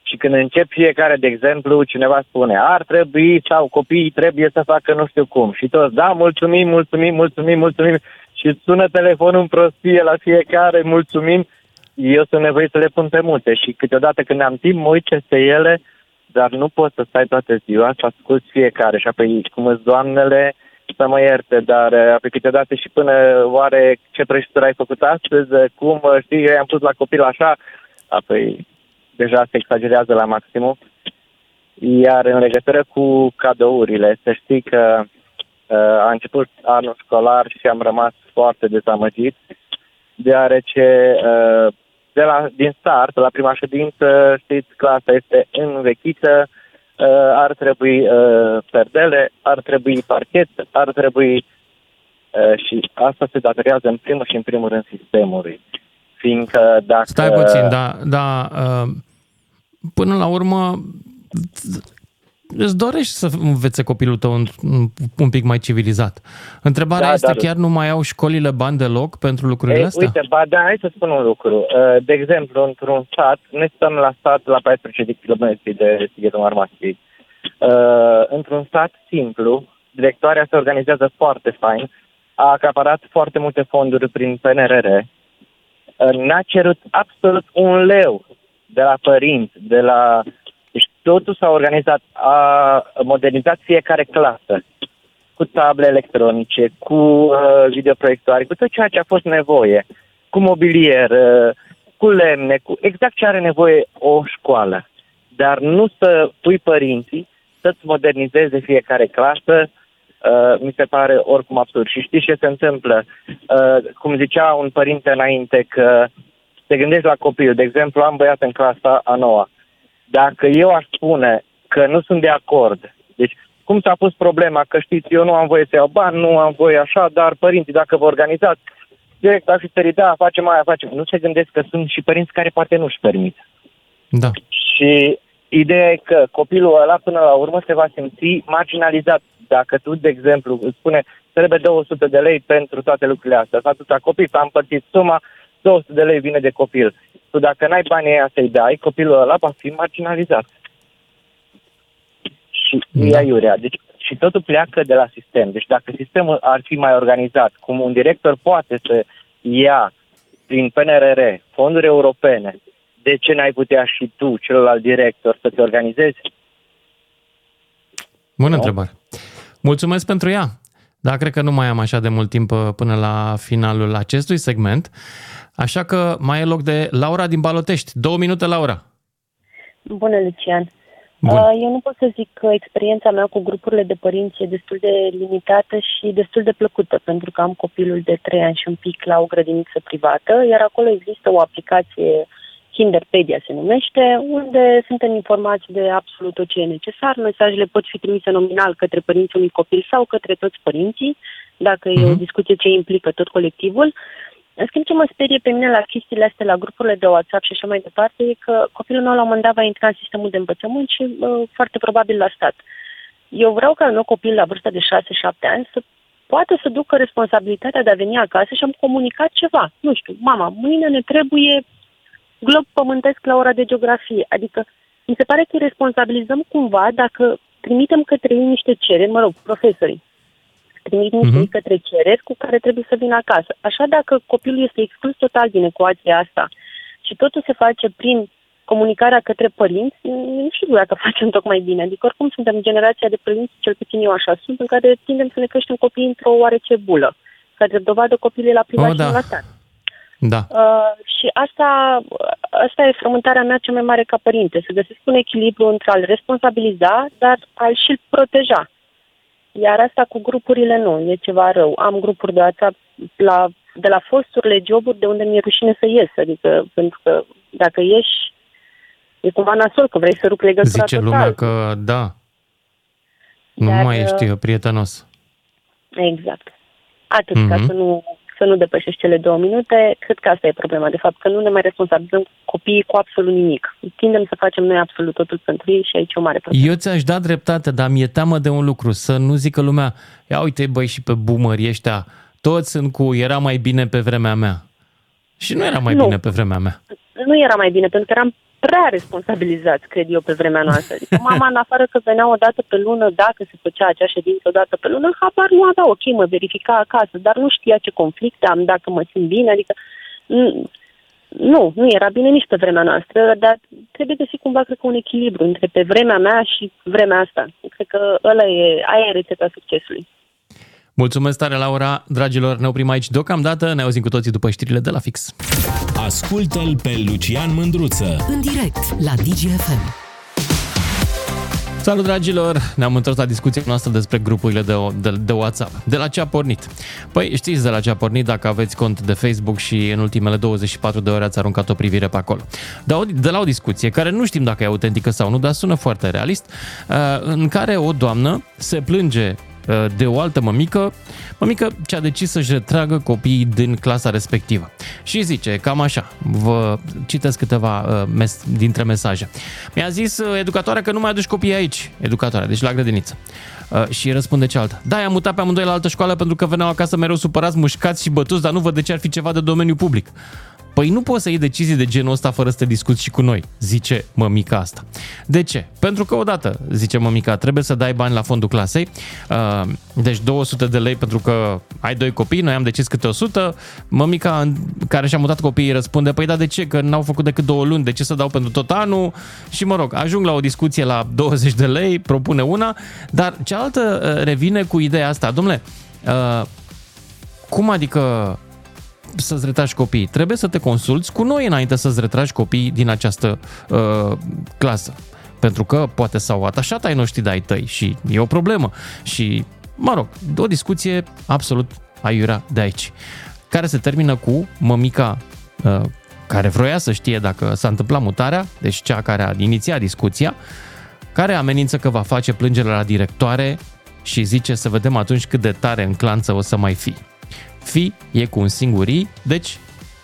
Speaker 14: și când încep fiecare, de exemplu, cineva spune ar trebui sau copiii trebuie să facă nu știu cum. Și toți, da, mulțumim, mulțumim, mulțumim, mulțumim. Și îți sună telefonul în prostie la fiecare, mulțumim. Eu sunt nevoit să le pun pe mute și câteodată când am timp mă uit peste ele, dar nu poți să stai toată ziua să asculti fiecare. Și apoi, cum îți doamnele, să mă ierte, dar eh, apoi câteodată și până oare ce prăjitură ai făcut astăzi, eh, cum, eh, știi, eu i-am pus la copil așa, apoi deja se exagerează la maximum. Iar în legătură cu cadourile, să știi că uh, a început anul școlar și am rămas foarte dezamăgit, deoarece uh, de la, din start, la prima ședință, știți, clasa este învechită, uh, ar trebui uh, perdele, ar trebui parchet, ar trebui uh, și asta se datorează în primul și în primul rând sistemului. Fiindcă dacă...
Speaker 3: Stai puțin, da, da, uh, până la urmă, îți dorești să învețe copilul tău un, un pic mai civilizat. Întrebarea
Speaker 14: Da,
Speaker 3: este,
Speaker 14: dar-
Speaker 3: chiar nu mai au școlile bani deloc pentru lucrurile
Speaker 14: Ei,
Speaker 3: astea?
Speaker 14: uite, ba da, hai să spun un lucru. Uh, De exemplu, într-un sat, noi stăm la sat la 14 de kilometri de Sighetul Marmației. Uh, Într-un sat simplu, directoarea se organizează foarte fain, a acaparat foarte multe fonduri prin PNRR, uh, n-a cerut absolut un leu de la părinți, de la... Deci totul s-a organizat, a modernizat fiecare clasă cu table electronice, cu uh, videoproiectoare, cu tot ceea ce a fost nevoie, cu mobilier, uh, cu lemne, cu exact ce are nevoie o școală. Dar nu să pui părinții să-ți modernizeze fiecare clasă, uh, mi se pare oricum absurd. Și știți ce se întâmplă? Uh, cum zicea un părinte înainte, că te gândești la copil. De exemplu, am băiat în clasa a noua. Dacă eu aș spune că nu sunt de acord, deci cum s-a pus problema, că știți, eu nu am voie să iau bani, nu am voie așa, dar părinții, dacă vă organizați, direct ar fi să da, facem aia, facem. Nu se gândesc că sunt și părinți care poate nu-și permit.
Speaker 3: Da.
Speaker 14: Și ideea e că copilul ăla până la urmă se va simți marginalizat. Dacă tu, de exemplu, îți spune trebuie 200 de lei pentru toate lucrurile astea, s-a atâta copii, s-a împărțit suma, 200 de lei vine de copil. Tu dacă n-ai banii aia să-i dai, copilul ăla va fi marginalizat. Și da. iurea. Deci, și totul pleacă de la sistem. Deci dacă sistemul ar fi mai organizat, cum un director poate să ia prin PNRR fonduri europene, de ce n-ai putea și tu, celălalt director, să te organizezi?
Speaker 3: Bună întrebare. Mulțumesc pentru ea. Dar cred că nu mai am așa de mult timp uh, până la finalul acestui segment. Așa că mai e loc de Laura din Balotești. Două minute, Laura.
Speaker 15: Bună, Lucian.
Speaker 3: Bun.
Speaker 15: Uh, Eu nu pot să zic că experiența mea cu grupurile de părinți e destul de limitată și destul de plăcută, pentru că am copilul de 3 ani și un pic la o grădiniță privată, iar acolo există o aplicație Kinderpedia se numește, unde suntem informați de absolut tot ce e necesar. Mesajele pot fi trimise nominal către părinții unui copil sau către toți părinții, dacă e o discuție ce implică tot colectivul. În schimb, ce mă sperie pe mine la chestiile astea, la grupurile de WhatsApp și așa mai departe, e că copilul meu la un moment dat va intra în sistemul de învățământ și uh, foarte probabil la stat. Eu vreau ca al meu copil la vârsta de 6-7 ani să poată să ducă responsabilitatea de a veni acasă și am comunicat ceva. Nu știu, mama, mâine ne trebuie glob pământesc la ora de geografie. Adică mi se pare că îi responsabilizăm cumva dacă trimitem către ei niște cereri, mă rog, profesorii, trimit niște uh-huh. către cereri cu care trebuie să vină acasă. Așa dacă copilul este exclus total din ecuația asta și totul se face prin comunicarea către părinți, nu știu dacă facem tocmai bine. Adică oricum suntem generația de părinți, cel puțin eu așa sunt, în care tindem să ne creștem copiii într-o oarece bulă. Ca de dovadă copiii la privat
Speaker 3: Oh,
Speaker 15: și
Speaker 3: da.
Speaker 15: nu la stat.
Speaker 3: Da.
Speaker 15: Uh, și asta, asta e frământarea mea cea mai mare ca părinte, să găsesc un echilibru între a-l responsabiliza, dar a-l și proteja. Iar asta cu grupurile nu, e ceva rău. Am grupuri de WhatsApp la, de la fosturile joburi de unde mi-e rușine să ies, adică pentru că dacă ieși, e cumva nasol că vrei să rupi legătura
Speaker 3: Zice
Speaker 15: total.
Speaker 3: lumea că da, nu
Speaker 15: Dar,
Speaker 3: mai ești
Speaker 15: uh,
Speaker 3: prietenos.
Speaker 15: Exact. Atât, mm-hmm. ca
Speaker 3: Mhm.
Speaker 15: să nu, să nu depășești cele două minute, cred că asta e problema, de fapt, că nu ne mai responsabilizăm copiii cu absolut nimic. Tindem să facem noi absolut totul pentru ei și aici e o mare problemă.
Speaker 3: Eu ți-aș da dreptate, dar mi-e teamă de un lucru, să nu zică lumea, ia uite băi și pe boomerii ăștia, toți sunt cu era mai bine pe vremea mea. Și nu era mai
Speaker 15: Nu.
Speaker 3: bine pe vremea mea.
Speaker 15: Nu era mai bine, pentru că eram prea responsabilizați, cred eu, pe vremea noastră. Adică mama, în afară că venea o dată pe lună, dacă se făcea acea ședință o dată pe lună, habar nu avea, ok, mă verifica acasă, dar nu știa ce conflicte am, dacă mă simt bine, adică n- nu, nu era bine nici pe vremea noastră, dar trebuie găsit cumva, cred că, un echilibru între pe vremea mea și vremea asta. Cred că ăla e, aia e rețeta succesului.
Speaker 3: Mulțumesc tare, Laura. Dragilor, ne oprim aici deocamdată. Ne auzim cu toții după știrile de la fix.
Speaker 1: Ascultă-l pe Lucian Mândruță.
Speaker 2: În direct la DGFM.
Speaker 3: Salut, dragilor! Ne-am întors la discuția noastră despre grupurile de, de, de WhatsApp. De la ce a pornit? Păi știți de la ce a pornit dacă aveți cont de Facebook și în ultimele 24 de ore ați aruncat o privire pe acolo. De, o, de la o discuție care nu știm dacă e autentică sau nu, dar sună foarte realist, uh, în care o doamnă se plânge uh, de o altă mămică, mămică ce a decis să-și retragă copiii din clasa respectivă. Și zice cam așa, vă citesc câteva uh, mes- dintre mesaje. Mi-a zis uh, educatoarea că nu mai aduci copiii aici, educatoarea, deci la grădiniță. Uh, și răspunde cealaltă. Da, i-am mutat pe amândoi la altă școală pentru că veneau acasă mereu supărați, mușcați și bătuți, dar nu văd de ce ar fi ceva de domeniu public. Păi nu poți să iei decizii de genul ăsta fără să te discuți și cu noi, zice mămica asta. De ce? Pentru că odată, zice mămica, trebuie să dai bani la fondul clasei, uh, deci 200 de lei pentru că ai doi copii, noi am decis câte 100, mămica în- care și-a mutat copiii răspunde, păi da, de ce? Că n-au făcut decât două luni, de ce să dau pentru tot anul? Și mă rog, ajung la o discuție la 20 de lei, propune una, dar cealaltă uh, revine cu ideea asta, domnule, uh, cum adică să-ți retragi copiii. Trebuie să te consulți cu noi înainte să-ți retragi copiii din această uh, clasă. Pentru că poate s-au atașat ai noștri de ai tăi și e o problemă. Și, mă rog, o discuție absolut aiurea de aici. Care se termină cu mămica uh, care vroia să știe dacă s-a întâmplat mutarea, deci cea care a inițiat discuția, care amenință că va face plângere la directoare și zice să vedem atunci cât de tare în clanță o să mai fi. Fi e cu un singur i, deci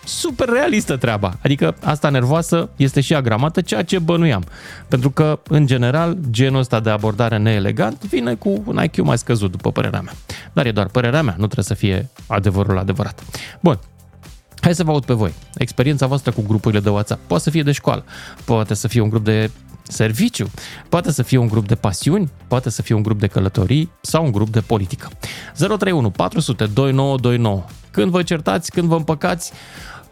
Speaker 3: super realistă treaba. Adică asta nervoasă este și agramată, ceea ce bănuiam. Pentru că, în general, genul ăsta de abordare neelegant vine cu un IQ mai scăzut, după părerea mea. Dar e doar părerea mea, nu trebuie să fie adevărul adevărat. Bun, Hai să vă aud pe voi. Experiența voastră cu grupurile de WhatsApp. Poate să fie de școală, poate să fie un grup de serviciu, poate să fie un grup de pasiuni, poate să fie un grup de călătorii sau un grup de politică. 031 400 2929. Când vă certați, când vă împăcați,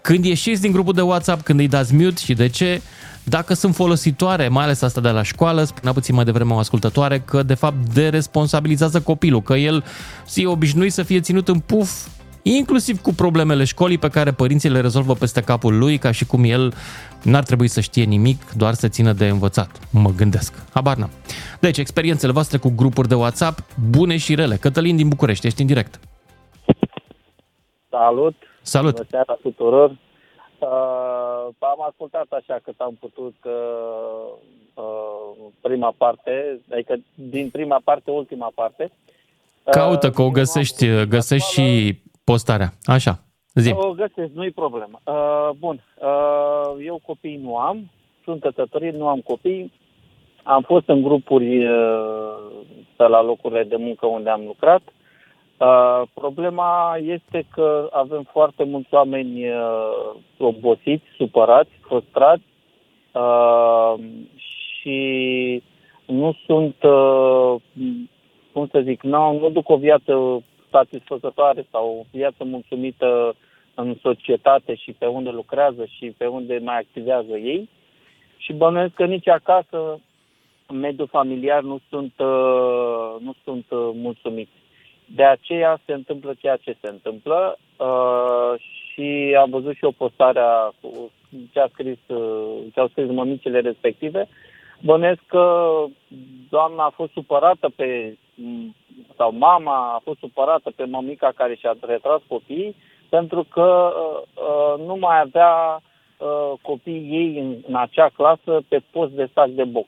Speaker 3: când ieșiți din grupul de WhatsApp, când îi dați mute și de ce, dacă sunt folositoare, mai ales asta de la școală, spunea puțin mai devreme o ascultătoare că de fapt deresponsabilizează copilul, că el e obișnuit să fie ținut în puf inclusiv cu problemele școlii pe care părinții le rezolvă peste capul lui, ca și cum el n-ar trebui să știe nimic, doar să țină de învățat. Mă gândesc. Habar n-am. Deci, experiențele voastre cu grupuri de WhatsApp, bune și rele. Cătălin din București, ești în direct.
Speaker 16: Salut!
Speaker 3: Salut!
Speaker 16: Bună seara tuturor! Uh, am ascultat așa cât am putut uh, uh, prima parte, adică din prima parte, ultima parte.
Speaker 3: Caută că o găsești, găsești și postarea. Așa, zi.
Speaker 16: O găsesc, nu-i problemă. Uh, bun, uh, eu copii nu am, sunt căsătorit, nu am copii. Am fost în grupuri uh, pe la locurile de muncă unde am lucrat. Uh, problema este că avem foarte mulți oameni uh, obosiți, supărați, frustrați uh, și nu sunt, uh, cum să zic, nu, nu duc o viață satisfăcătoare sau o viață mulțumită în societate și pe unde lucrează și pe unde mai activează ei. Și bănuiesc că nici acasă, în mediul familiar, nu sunt, uh, nu sunt uh, mulțumiți. De aceea se întâmplă ceea ce se întâmplă uh, și am văzut și o postare a cu ce, a scris, uh, ce au scris mămicile respective. Bănesc că doamna a fost supărată pe, sau mama a fost supărată pe mămica care și-a retras copiii pentru că uh, uh, nu mai avea uh, copiii ei în, în acea clasă pe post de sac de box.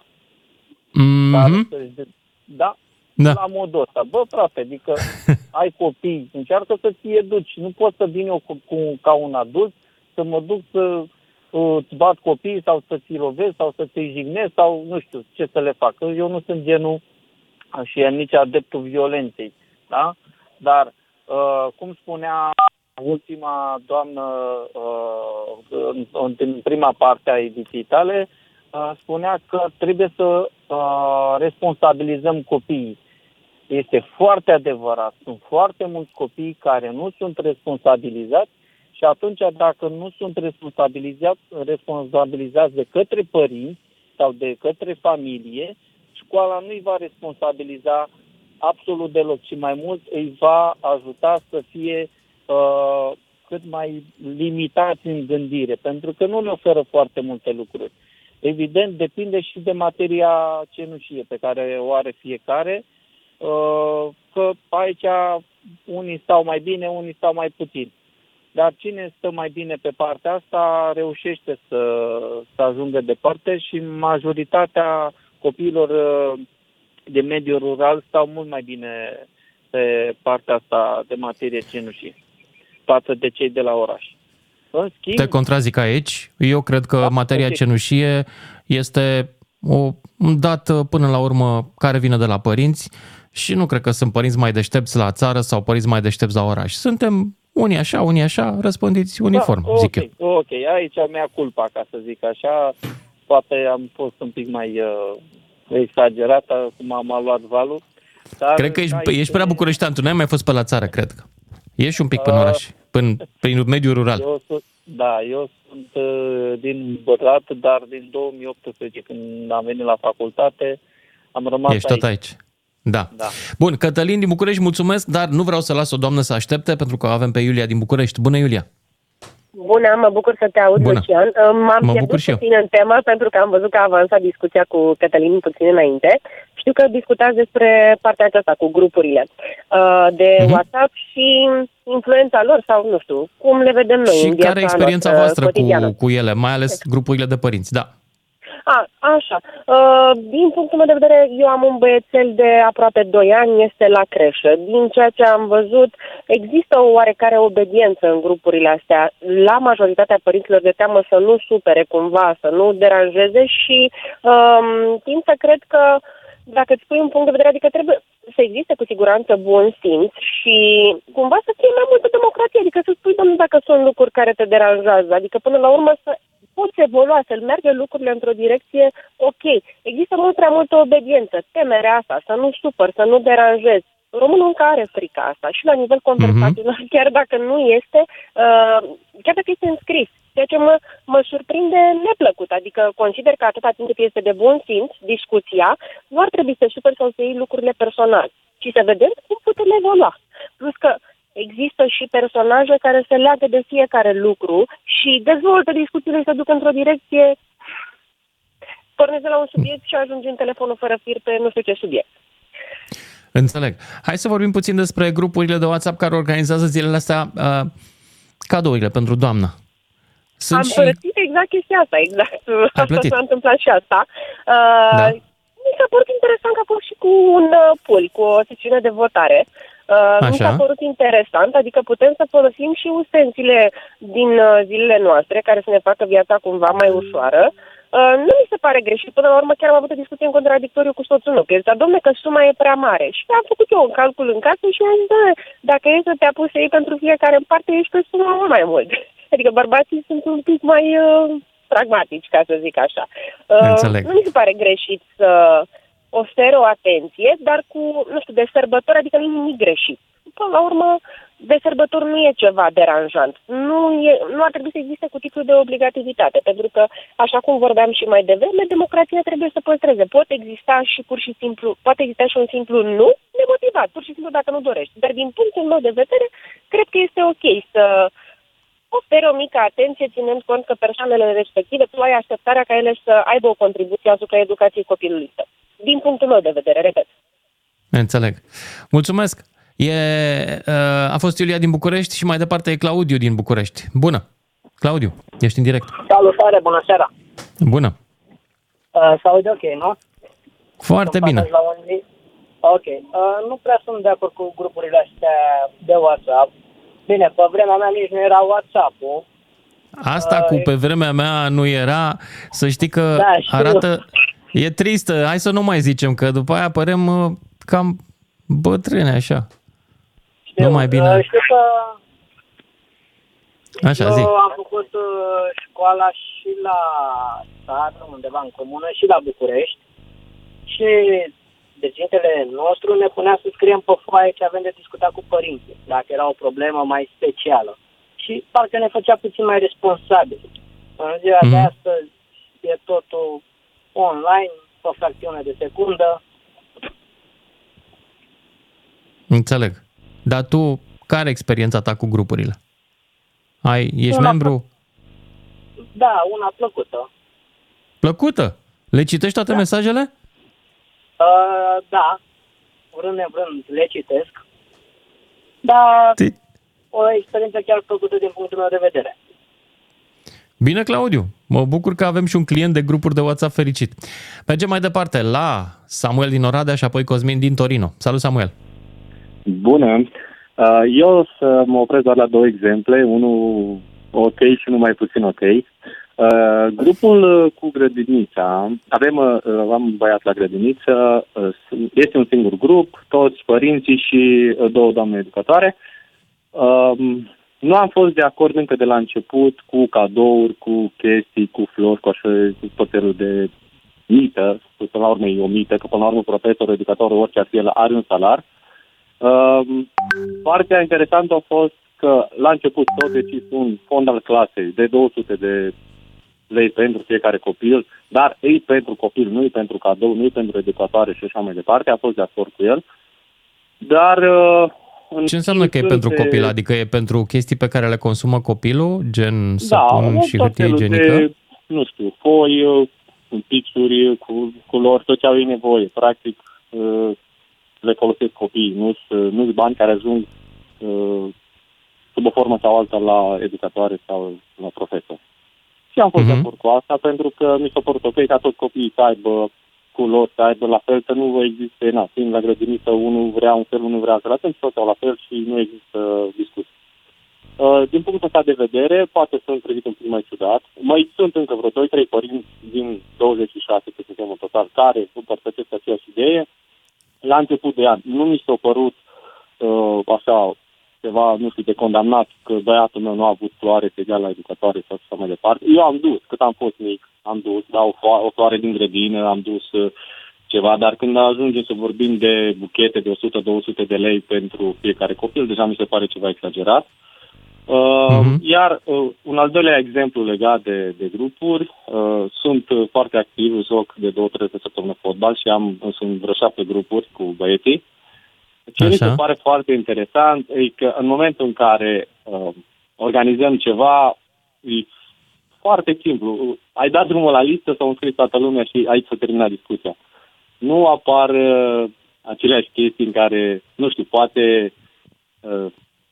Speaker 3: Mm-hmm.
Speaker 16: Da?
Speaker 3: Da.
Speaker 16: La modul ăsta. Bă, frate, adică ai copii, încearcă să ți educi. Nu pot să vin eu cu, cu, ca un adult să mă duc să uh, îți bat copiii sau să ți lovesc sau să ți jignesc sau nu știu ce să le fac. Eu nu sunt genul și nici adeptul violenței. Da? Dar, uh, cum spunea ultima doamnă uh, în, în prima parte a ediției tale, uh, spunea că trebuie să uh, responsabilizăm copiii. Este foarte adevărat. Sunt foarte mulți copii care nu sunt responsabilizați și atunci dacă nu sunt responsabilizați, responsabilizați de către părinți sau de către familie, școala nu îi va responsabiliza absolut deloc, ci mai mult îi va ajuta să fie uh, cât mai limitați în gândire, pentru că nu ne oferă foarte multe lucruri. Evident, depinde și de materia cenușie pe care o are fiecare, uh, că aici unii stau mai bine, unii stau mai puțin. Dar cine stă mai bine pe partea asta reușește să, să ajungă departe și majoritatea copiilor uh, de mediul rural stau mult mai bine pe partea asta de materie cenușie față de cei de la oraș. În schimb,
Speaker 3: Te contrazic aici. Eu cred că materia
Speaker 16: ok.
Speaker 3: cenușie este o, un dat uh, până la urmă care vine de la părinți și nu cred că sunt părinți mai deștepți la țară sau părinți mai deștepți la oraș. Suntem unii așa, unii așa, răspândiți uniform,
Speaker 16: da,
Speaker 3: zic
Speaker 16: ok,
Speaker 3: eu.
Speaker 16: Ok, aici mea culpa, ca să zic așa. Poate am fost un pic mai uh, exagerat, cum am luat valul. Dar
Speaker 3: Cred că ești,
Speaker 16: da,
Speaker 3: ești prea bucureștean, tu n-ai mai fost pe la țară, cred că. Ești un pic până
Speaker 16: Uh,
Speaker 3: oraș, până, prin mediul rural.
Speaker 16: Eu sunt, da, eu sunt uh, din Bărat, dar din 2018, când am venit la facultate, am rămas
Speaker 3: Ești tot aici. Da.
Speaker 16: Da.
Speaker 3: Bun, Cătălin din București, mulțumesc, dar nu vreau să las o doamnă să aștepte, pentru că avem pe Iulia din București. Bună, Iulia!
Speaker 17: Bună, mă bucur să te aud,
Speaker 3: Bună.
Speaker 17: Lucian. M-am
Speaker 3: Mă bucur
Speaker 17: pierdut
Speaker 3: și eu.
Speaker 17: puțin în temă pentru că am văzut că a avansat discuția cu Cătălin puțin înainte. Știu că discutați despre partea aceasta cu grupurile uh, de
Speaker 3: Mhm.
Speaker 17: WhatsApp și influența lor sau nu știu, cum le vedem noi
Speaker 3: și
Speaker 17: în viața
Speaker 3: care e experiența
Speaker 17: noastră
Speaker 3: voastră
Speaker 17: cotidiană.
Speaker 3: cu, cu ele, mai ales grupurile de părinți? Da.
Speaker 17: A, așa. Uh, din punctul meu de vedere, eu am un băiețel de aproape 2 ani, este la creșă. Din ceea ce am văzut, există o oarecare obediență în grupurile astea. La majoritatea părinților de teamă să nu supere cumva, să nu deranjeze și um, tind să cred că dacă îți pui un punct de vedere, adică trebuie să existe cu siguranță bun simț și cumva să fie mai multă democrație, adică să spui, domnule, dacă sunt lucruri care te deranjează, adică până la urmă să poți evolua, să meargă lucrurile într-o direcție ok. Există mult prea multă obediență, temerea asta, să nu supăr, să nu deranjezi. Românul încă are frica asta și la nivel conversațional, mm-hmm. chiar dacă nu este, uh, chiar dacă este înscris. Ceea ce mă, mă surprinde neplăcut, adică consider că atâta timp cât este de bun simț discuția, nu ar trebui să superi sau să iei lucrurile personal, ci să vedem cum putem evolua. Plus că există și personaje care se leagă de fiecare lucru și dezvoltă discuțiile și se duc într-o direcție pornesc de la un subiect și ajungi în telefonul fără fir pe nu știu ce subiect.
Speaker 3: Înțeleg. Hai să vorbim puțin despre grupurile de WhatsApp care organizează zilele astea uh, cadourile pentru doamnă. Sunt
Speaker 17: Am
Speaker 3: și...
Speaker 17: plătit exact chestia asta, exact. Asta
Speaker 3: plătit.
Speaker 17: s-a întâmplat și asta. Uh,
Speaker 3: Da.
Speaker 17: Mi s-a părut interesant că a fost și cu un uh, pool, cu o secțiune de votare. Uh, mi
Speaker 3: Așa.
Speaker 17: s-a părut interesant, adică putem să folosim și ustensile din uh, zilele noastre care să ne facă viața cumva mai ușoară. Uh, nu mi se pare greșit. Până la urmă chiar am avut o discuție în contradictoriu cu soțul meu, că zicea, domne, că suma e prea mare. Și am făcut eu un calcul în casă și am zis, "Doamne, dacă e să te apuci să iei pentru fiecare în parte, ești pe suma mult mai mult. Adică bărbații sunt un pic mai uh, pragmatici, ca să zic așa. Uh,
Speaker 3: Înțeleg.
Speaker 17: Nu mi se pare greșit să oferă o atenție, dar cu, nu știu, de sărbători, adică nu e nimic greșit. Până la urmă, de sărbători nu e ceva deranjant. Nu, e, nu ar trebui să existe cu titlu de obligativitate, pentru că, așa cum vorbeam și mai devreme, democrația trebuie să păstreze. Pot exista și pur și simplu, poate exista și un simplu nu nemotivat, pur și simplu dacă nu dorești. Dar din punctul meu de vedere, cred că este ok să oferi o mică atenție, ținând cont că persoanele respective, tu ai așteptarea ca ele să aibă o contribuție asupra educației copilului tău. Din punctul meu de vedere, repet.
Speaker 3: Înțeleg. Mulțumesc. E, uh, a fost Iulia din București și mai departe e Claudiu din București. Bună. Claudiu, ești în direct.
Speaker 13: Salutare, bună seara!
Speaker 3: Bună.
Speaker 13: Uh, se aude ok, nu?
Speaker 3: Foarte
Speaker 13: Sunt
Speaker 3: bine.
Speaker 13: partaj La un... Ok. Uh, nu prea sunt de acord cu grupurile astea de WhatsApp. Bine, pe vremea mea nici nu era WhatsApp-ul.
Speaker 3: Asta cu pe vremea mea nu era, să știi că
Speaker 13: Da, știu.
Speaker 3: arată, e tristă, hai să nu mai zicem, că după aia părem uh, cam bătrâne așa. Nu mai bine.
Speaker 13: Uh, știu că
Speaker 3: Așa,
Speaker 13: eu
Speaker 3: zi.
Speaker 13: am făcut uh, școala și la țară, undeva în comună, și la București. Și dețintele nostru ne punea să scriem pe foaie ce avem de discutat cu părinții, dacă era o problemă mai specială. Și parcă ne făcea puțin mai responsabili. În ziua de
Speaker 3: Mhm.
Speaker 13: astăzi e totul online, pe fracțiune de secundă.
Speaker 3: Înțeleg. Dar tu, care e experiența ta cu grupurile? Ai, ești
Speaker 13: Una
Speaker 3: membru?
Speaker 13: Da, una plăcută.
Speaker 3: Plăcută? Le citești toate mesajele?
Speaker 13: Uh, da, vrând nevrând le citesc, dar
Speaker 3: Ti-
Speaker 13: o experiență chiar plăcută din punctul meu de vedere.
Speaker 3: Bine, Claudiu. Mă bucur că avem și un client de grupuri de WhatsApp fericit. Mergem mai departe la Samuel din Oradea și apoi Cosmin din Torino. Salut, Samuel!
Speaker 18: Bună! Uh, Eu o să mă opresc doar la două exemple, unul ok și unul mai puțin ok. Uh, grupul uh, cu grădinița, avem, uh, am un băiat la grădiniță, uh, este un singur grup, toți părinții și uh, două doamne educatoare. Uh, nu am fost de acord încă de la început cu cadouri, cu chestii, cu flori, cu așa, cu tot felul de mită, că până la urmă e o mită, că până la urmă profesorul, educatorul, orice ar fi el, are un salar. Uh, partea interesantă a fost că la început tot decis un fond al clasei de 200 de lei pentru fiecare copil, dar ei pentru copil, nu pentru cadou, nu pentru educatoare și așa mai departe, a fost de acord cu el. Dar... Uh, în
Speaker 3: Ce înseamnă că e
Speaker 18: timp
Speaker 3: pentru
Speaker 18: se-
Speaker 3: copil? Adică e pentru chestii pe care le consumă copilul, gen
Speaker 18: Da,
Speaker 3: săpun și
Speaker 18: tot
Speaker 3: hârtie
Speaker 18: felul
Speaker 3: igienică?
Speaker 18: De, nu știu, foi, uh, cu pixuri, cu culori, tot ce au ei nevoie. Practic, uh, le folosesc copiii, nu sunt nu bani care ajung uh, sub o formă sau alta la educatoare sau la profesor. Și am fost de acord cu asta pentru că mi s-a părut ok ca toți copiii să aibă culori, să aibă la fel, să nu existe, na, fiind la grădiniță, unul vrea un fel, unul vrea altul, atunci toți au la fel și nu există discuții. Uh, din punctul ăsta de vedere, poate sunt privit un pic mai ciudat. Mai sunt încă vreo 2-3 părinți din 26, că suntem în total, care împărtășesc aceeași idee. La început de an nu mi s-a părut uh, așa ceva, nu știu, de condamnat că băiatul meu nu a avut floare să dea la educatoare sau așa mai departe. Eu am dus, cât am fost mic, am dus, da, o, fo- o floare din grădină, am dus uh, ceva, dar când ajungem să vorbim de buchete de 100-200 de lei pentru fiecare copil, deja mi se pare ceva exagerat. Uh, Iar uh, un al doilea exemplu legat de, de grupuri, uh, sunt uh, foarte activ, joc de două, trei săptămâni fotbal și am sunt vreo șapte grupuri cu băieții. Ce mi se
Speaker 3: Așa.
Speaker 18: pare foarte interesant e că în momentul în care uh, organizăm ceva, e foarte simplu. Ai dat drumul la listă, s-au înscris toată lumea și aici s-a terminat discuția. Nu apar uh, aceleași chestii în care, nu știu, poate uh,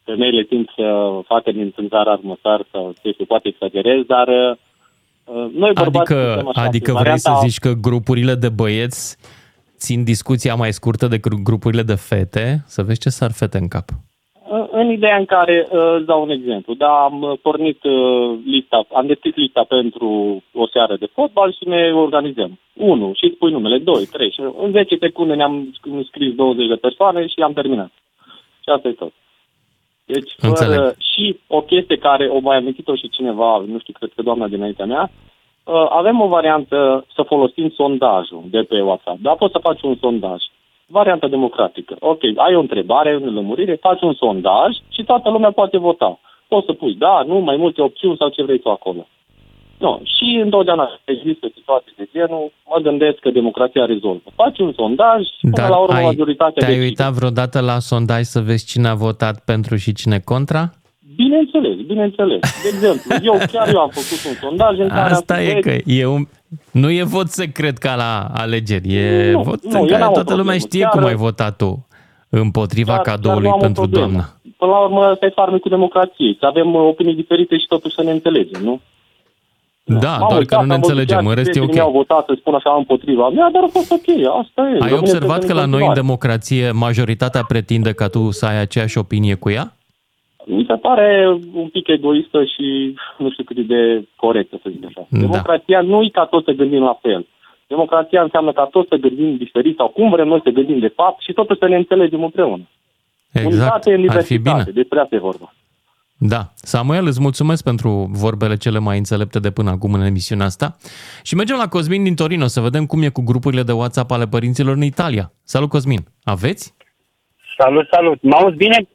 Speaker 18: femeile tind să facă din țânțar armăsar sau ce știu, poate exagerez, dar uh, noi bărbații
Speaker 3: Adică,
Speaker 18: suntem așa,
Speaker 3: adică
Speaker 18: și
Speaker 3: vrei să
Speaker 18: varianta-
Speaker 3: zici că grupurile de băieți țin discuția mai scurtă decât grupurile de fete? Să vezi ce sar fete în cap.
Speaker 18: În- În ideea în care, uh, îți dau un exemplu, da, am uh, pornit uh, lista, am deschis lista pentru o seară de fotbal și ne organizăm. Unu, și spui numele, doi, trei, și în 10 secunde ne-am scris 20 de persoane și am terminat. Și asta e tot. Deci, fără,
Speaker 3: Înțeleg.
Speaker 18: și o chestie care o mai amintit-o și cineva, nu știu, cred că doamna dinaintea mea, uh, avem o variantă să folosim sondajul de pe WhatsApp. Da, poți să faci un sondaj. Varianta democratică. Ok, ai o întrebare, o lămurire, faci un sondaj și toată lumea poate vota. Poți să pui da, nu, mai multe opțiuni sau ce vrei tu acolo. Nu. Și întotdeauna există situații de genul, mă gândesc că democrația rezolvă. Faci un sondaj și până
Speaker 3: Dar
Speaker 18: la urmă
Speaker 3: ai,
Speaker 18: majoritatea
Speaker 3: te-ai
Speaker 18: decide.
Speaker 3: uitat vreodată la sondaj să vezi cine a votat pentru și cine contra?
Speaker 18: Bineînțeles, bineînțeles. De exemplu, eu chiar eu am făcut un sondaj în care
Speaker 3: Asta
Speaker 18: am
Speaker 3: e că e un... Nu e vot secret ca la alegeri, e
Speaker 18: Nu,
Speaker 3: vot
Speaker 18: nu,
Speaker 3: în
Speaker 18: eu
Speaker 3: care
Speaker 18: n-am o
Speaker 3: toată lumea
Speaker 18: problemă.
Speaker 3: știe
Speaker 18: Chiar-
Speaker 3: cum ai votat tu împotriva
Speaker 18: Chiar-
Speaker 3: cadoului
Speaker 18: chiar nu am o
Speaker 3: pentru
Speaker 18: problemă.
Speaker 3: doamna.
Speaker 18: Până la urmă, asta e farmecul democrației. Să avem uh, opinii diferite și totuși să ne înțelegem, nu?
Speaker 3: Da,
Speaker 18: M-am
Speaker 3: doar
Speaker 18: uitat,
Speaker 3: că nu ne
Speaker 18: am văzut
Speaker 3: înțelegem,
Speaker 18: chiar
Speaker 3: în rest e
Speaker 18: prietenii
Speaker 3: ok.
Speaker 18: mei au votat, să spun așa, împotriva mea, dar a fost ok, asta e.
Speaker 3: Ai
Speaker 18: Rămâne
Speaker 3: observat
Speaker 18: să
Speaker 3: că la
Speaker 18: în
Speaker 3: noi în
Speaker 18: continuare.
Speaker 3: democrație majoritatea pretinde ca tu să ai aceeași opinie cu ea?
Speaker 18: Mi se pare un pic egoistă și nu știu cât de corectă, să zic așa.
Speaker 3: Da.
Speaker 18: Democrația nu e ca toți să gândim la fel. Democrația înseamnă ca toți să gândim diferit sau cum vrem noi să gândim de fapt și totuși să ne înțelegem împreună.
Speaker 3: Exact,
Speaker 18: Unitate în
Speaker 3: ar fi bine.
Speaker 18: diversitate, despre asta e vorba.
Speaker 3: Da. Samuel, îți mulțumesc pentru vorbele cele mai înțelepte de până acum în emisiunea asta. Și mergem la Cosmin din Torino să vedem cum e cu grupurile de WhatsApp ale părinților în Italia. Salut, Cosmin! Aveți?
Speaker 19: Salut, salut. Mă auzi bine?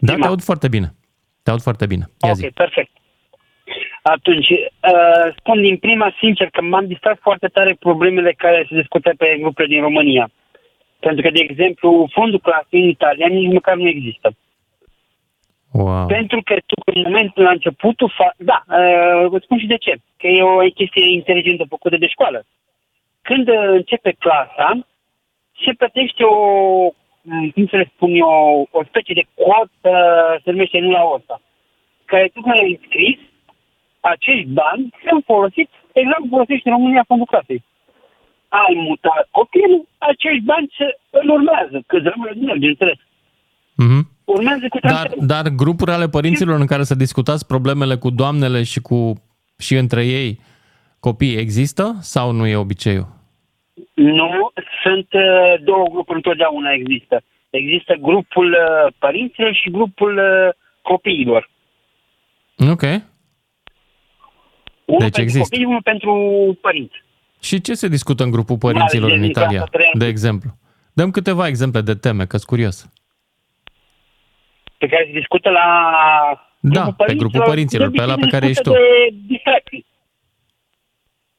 Speaker 3: Da, te aud foarte bine. Te aud foarte bine. Ia zi.
Speaker 19: Ok, perfect. Atunci, uh, spun din prima sincer că m-am distrat foarte tare problemele care se discută pe grupurile din România. Pentru că, de exemplu, fondul clasei în Italia nici măcar nu există.
Speaker 3: Wow.
Speaker 19: Pentru că tu, în momentul la începutul, fa- da, uh, vă spun și de ce. Că e o chestie inteligentă făcută de școală. Când uh, începe clasa, se plătește o, m, cum să le spun eu, o specie de cod, uh, se numește nu la OSA, care tu când ai înscris, acești bani sunt folosiți, exact cum folosești în România fondul clasei. Ai mutat copilul, acești bani se îl urmează, că rămâne din el, bineînțeles.
Speaker 3: Mhm.
Speaker 19: Urmează cu
Speaker 3: Dar, dar grupuri ale părinților în care să discutați problemele cu doamnele și cu și între ei copii există sau nu e obiceiul?
Speaker 19: Nu, sunt uh, două grupuri întotdeauna există. Există grupul uh, părinților și grupul uh, copiilor.
Speaker 3: Ok.
Speaker 19: Unul
Speaker 3: Deci
Speaker 19: pentru
Speaker 3: există.
Speaker 19: copii, unul pentru părinți.
Speaker 3: Și ce se discută în grupul părinților
Speaker 19: Mai
Speaker 3: în
Speaker 19: ales din
Speaker 3: Italia,
Speaker 19: clasa a treia.
Speaker 3: de exemplu? Dăm câteva exemple de teme, că-s curios.
Speaker 19: Pe care se discută la
Speaker 3: Da, pe grupul părinților, pe ăla pe care ești tu.
Speaker 19: De distracții.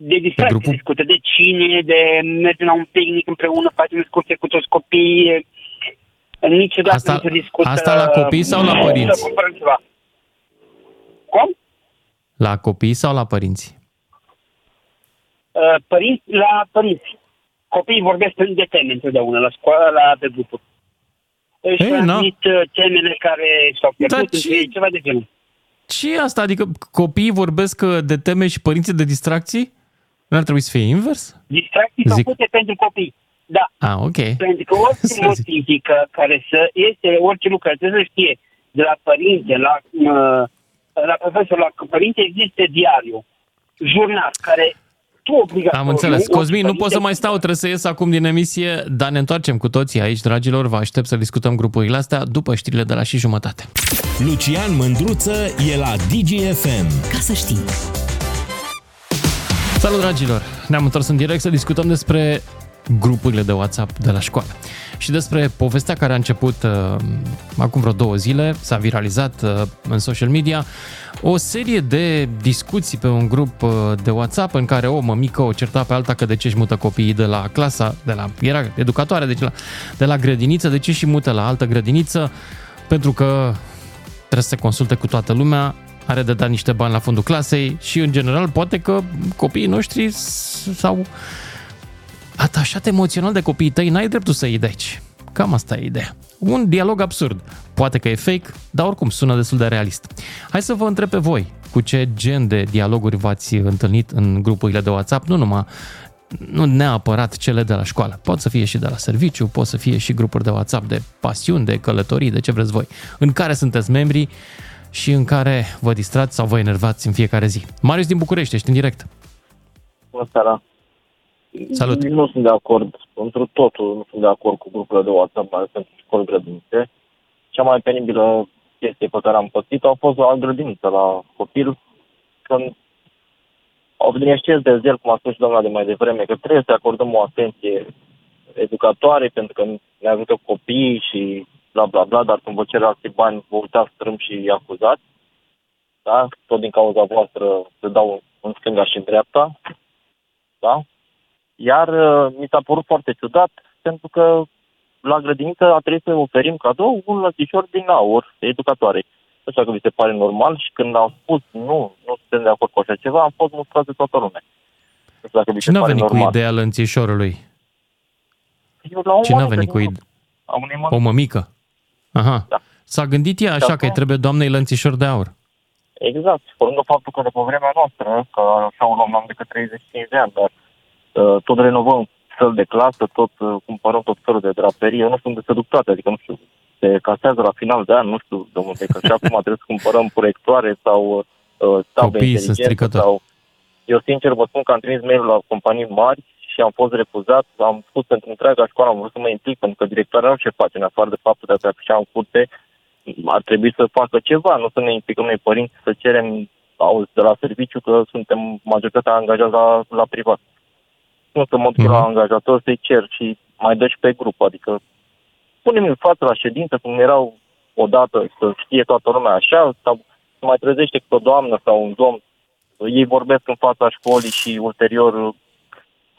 Speaker 19: De distracții
Speaker 3: grupul-
Speaker 19: se discută, de cine, de mergem la un picnic împreună, facem excursie cu toți copiii. Niciodată
Speaker 3: Asta-
Speaker 19: nu se discută...
Speaker 3: asta la copii sau la părinți?
Speaker 19: Să cumpărăm ceva. Cum?
Speaker 3: La copii sau la părinți?
Speaker 19: Uh, Părinți, la părinți. Copiii vorbesc de teme întotdeauna, la școală, la pe grupuri. Își
Speaker 3: Ei,
Speaker 19: transmit uh, temele care s-au pierdut
Speaker 3: Dar
Speaker 19: între
Speaker 3: ce-
Speaker 19: ei, ceva de genul.
Speaker 3: Ce e asta? Adică copiii vorbesc uh, de teme și părinții de distracții? Nu ar trebui să fie invers?
Speaker 19: Distracții
Speaker 3: Zic.
Speaker 19: făcute pentru copii. Da.
Speaker 3: Ah, ok.
Speaker 19: Pentru că orice motivică care să este, orice lucru care trebuie să știe de la părinte, la, uh, la profesor, la părinte, există diariu, jurnal, care tu obligatoriu...
Speaker 3: Am înțeles.
Speaker 19: orice
Speaker 3: Cosmin, nu
Speaker 19: părinte-
Speaker 3: pot să mai stau, trebuie să ies acum din emisie, dar ne întoarcem cu toții aici, dragilor. Vă aștept să discutăm grupurile astea după știrile de la și jumătate.
Speaker 1: Lucian Mândruță e la DGFM.
Speaker 2: Ca să știi.
Speaker 3: Salut, dragilor! Ne-am întors în direct să discutăm despre grupurile de WhatsApp de la școală și despre povestea care a început uh, acum vreo două zile, s-a viralizat uh, în social media, o serie de discuții pe un grup uh, de WhatsApp în care o mămică o certa pe alta că de ce își mută copiii de la clasa, de la, era educatoare, deci la, de la grădiniță, de ce și mută la altă grădiniță, pentru că trebuie să se consulte cu toată lumea, are de dat niște bani la fundul clasei și, în general, poate că copiii noștri s- s-au atașat emoțional de copiii tăi, n-ai dreptul să iei de aici. Cam asta e ideea. Un dialog absurd. Poate că e fake, dar oricum sună destul de realist. Hai să vă întreb pe voi cu ce gen de dialoguri v-ați întâlnit în grupurile de WhatsApp, nu numai nu neapărat cele de la școală. Pot să fie și de la serviciu, pot să fie și grupuri de WhatsApp de pasiuni, de călătorii, de ce vreți voi, în care sunteți membri și în care vă distrați sau vă enervați în fiecare zi. Marius din București, ești în direct.
Speaker 14: Bună seara.
Speaker 3: Salut.
Speaker 14: Nu sunt de acord, într totul nu sunt de acord cu grupurile de WhatsApp, mai ales pentru școli grădinițe. Cea mai penibilă chestie pe care am pățit a fost la grădiniță, la copil, când au venit știți de zel, cum a spus și doamna de mai devreme, că trebuie să acordăm o atenție educatoare pentru că ne ajută copiii și bla bla bla, dar când vă cer alții bani, vă uitați strâm și acuzați. Da? Tot din cauza voastră se dau în stânga și în dreapta. Da? Iar uh, mi s-a părut foarte ciudat pentru că la grădiniță a trebuit să oferim cadou un lățișor din aur educatoare. Nu știu dacă vi se pare normal și când am spus nu, nu suntem de acord cu așa ceva, am fost mustrați de toată lumea. Nu știu dacă vi se
Speaker 3: Cine a
Speaker 14: pare
Speaker 3: venit cu
Speaker 14: normal.
Speaker 3: ideea lănțișorului?
Speaker 14: Eu la un
Speaker 3: Cine a
Speaker 14: moment
Speaker 3: venit cu
Speaker 14: dat,
Speaker 3: ideea?
Speaker 14: A unei
Speaker 3: O mămică? Aha.
Speaker 14: Da.
Speaker 3: S-a gândit ea așa că îi trebuie doamnei lănțișor de aur.
Speaker 14: Exact. Pe lângă faptul că de pe vremea noastră, că așa o luăm, am decât 35 de ani, dar uh, tot renovăm fel de clasă, tot uh, cumpărăm tot felul de draperie, eu nu știu unde se duc toate, adică nu știu, se casează la final de an, nu știu de unde, că și acum trebuie să cumpărăm proiectoare sau uh, table
Speaker 3: Copiii sunt
Speaker 14: inteligente
Speaker 3: stricători.
Speaker 14: sau... Eu sincer vă spun că am trimis mail la companii mari și am fost refuzat, am spus pentru întreaga școală, am vrut să mă implic, pentru că directoarea nu ce face, în afară de faptul de a te afișa în curte, ar trebui să facă ceva, nu să ne implicăm noi părinți să cerem auzi de la serviciu că suntem majoritatea angajați la, la privat. Nu să mă duc la angajator să-i cer și mai dă și pe grup, adică punem în față la ședință cum erau odată să știe toată lumea așa, sau să mai trezește cu o doamnă sau un domn, ei vorbesc în fața școlii și ulterior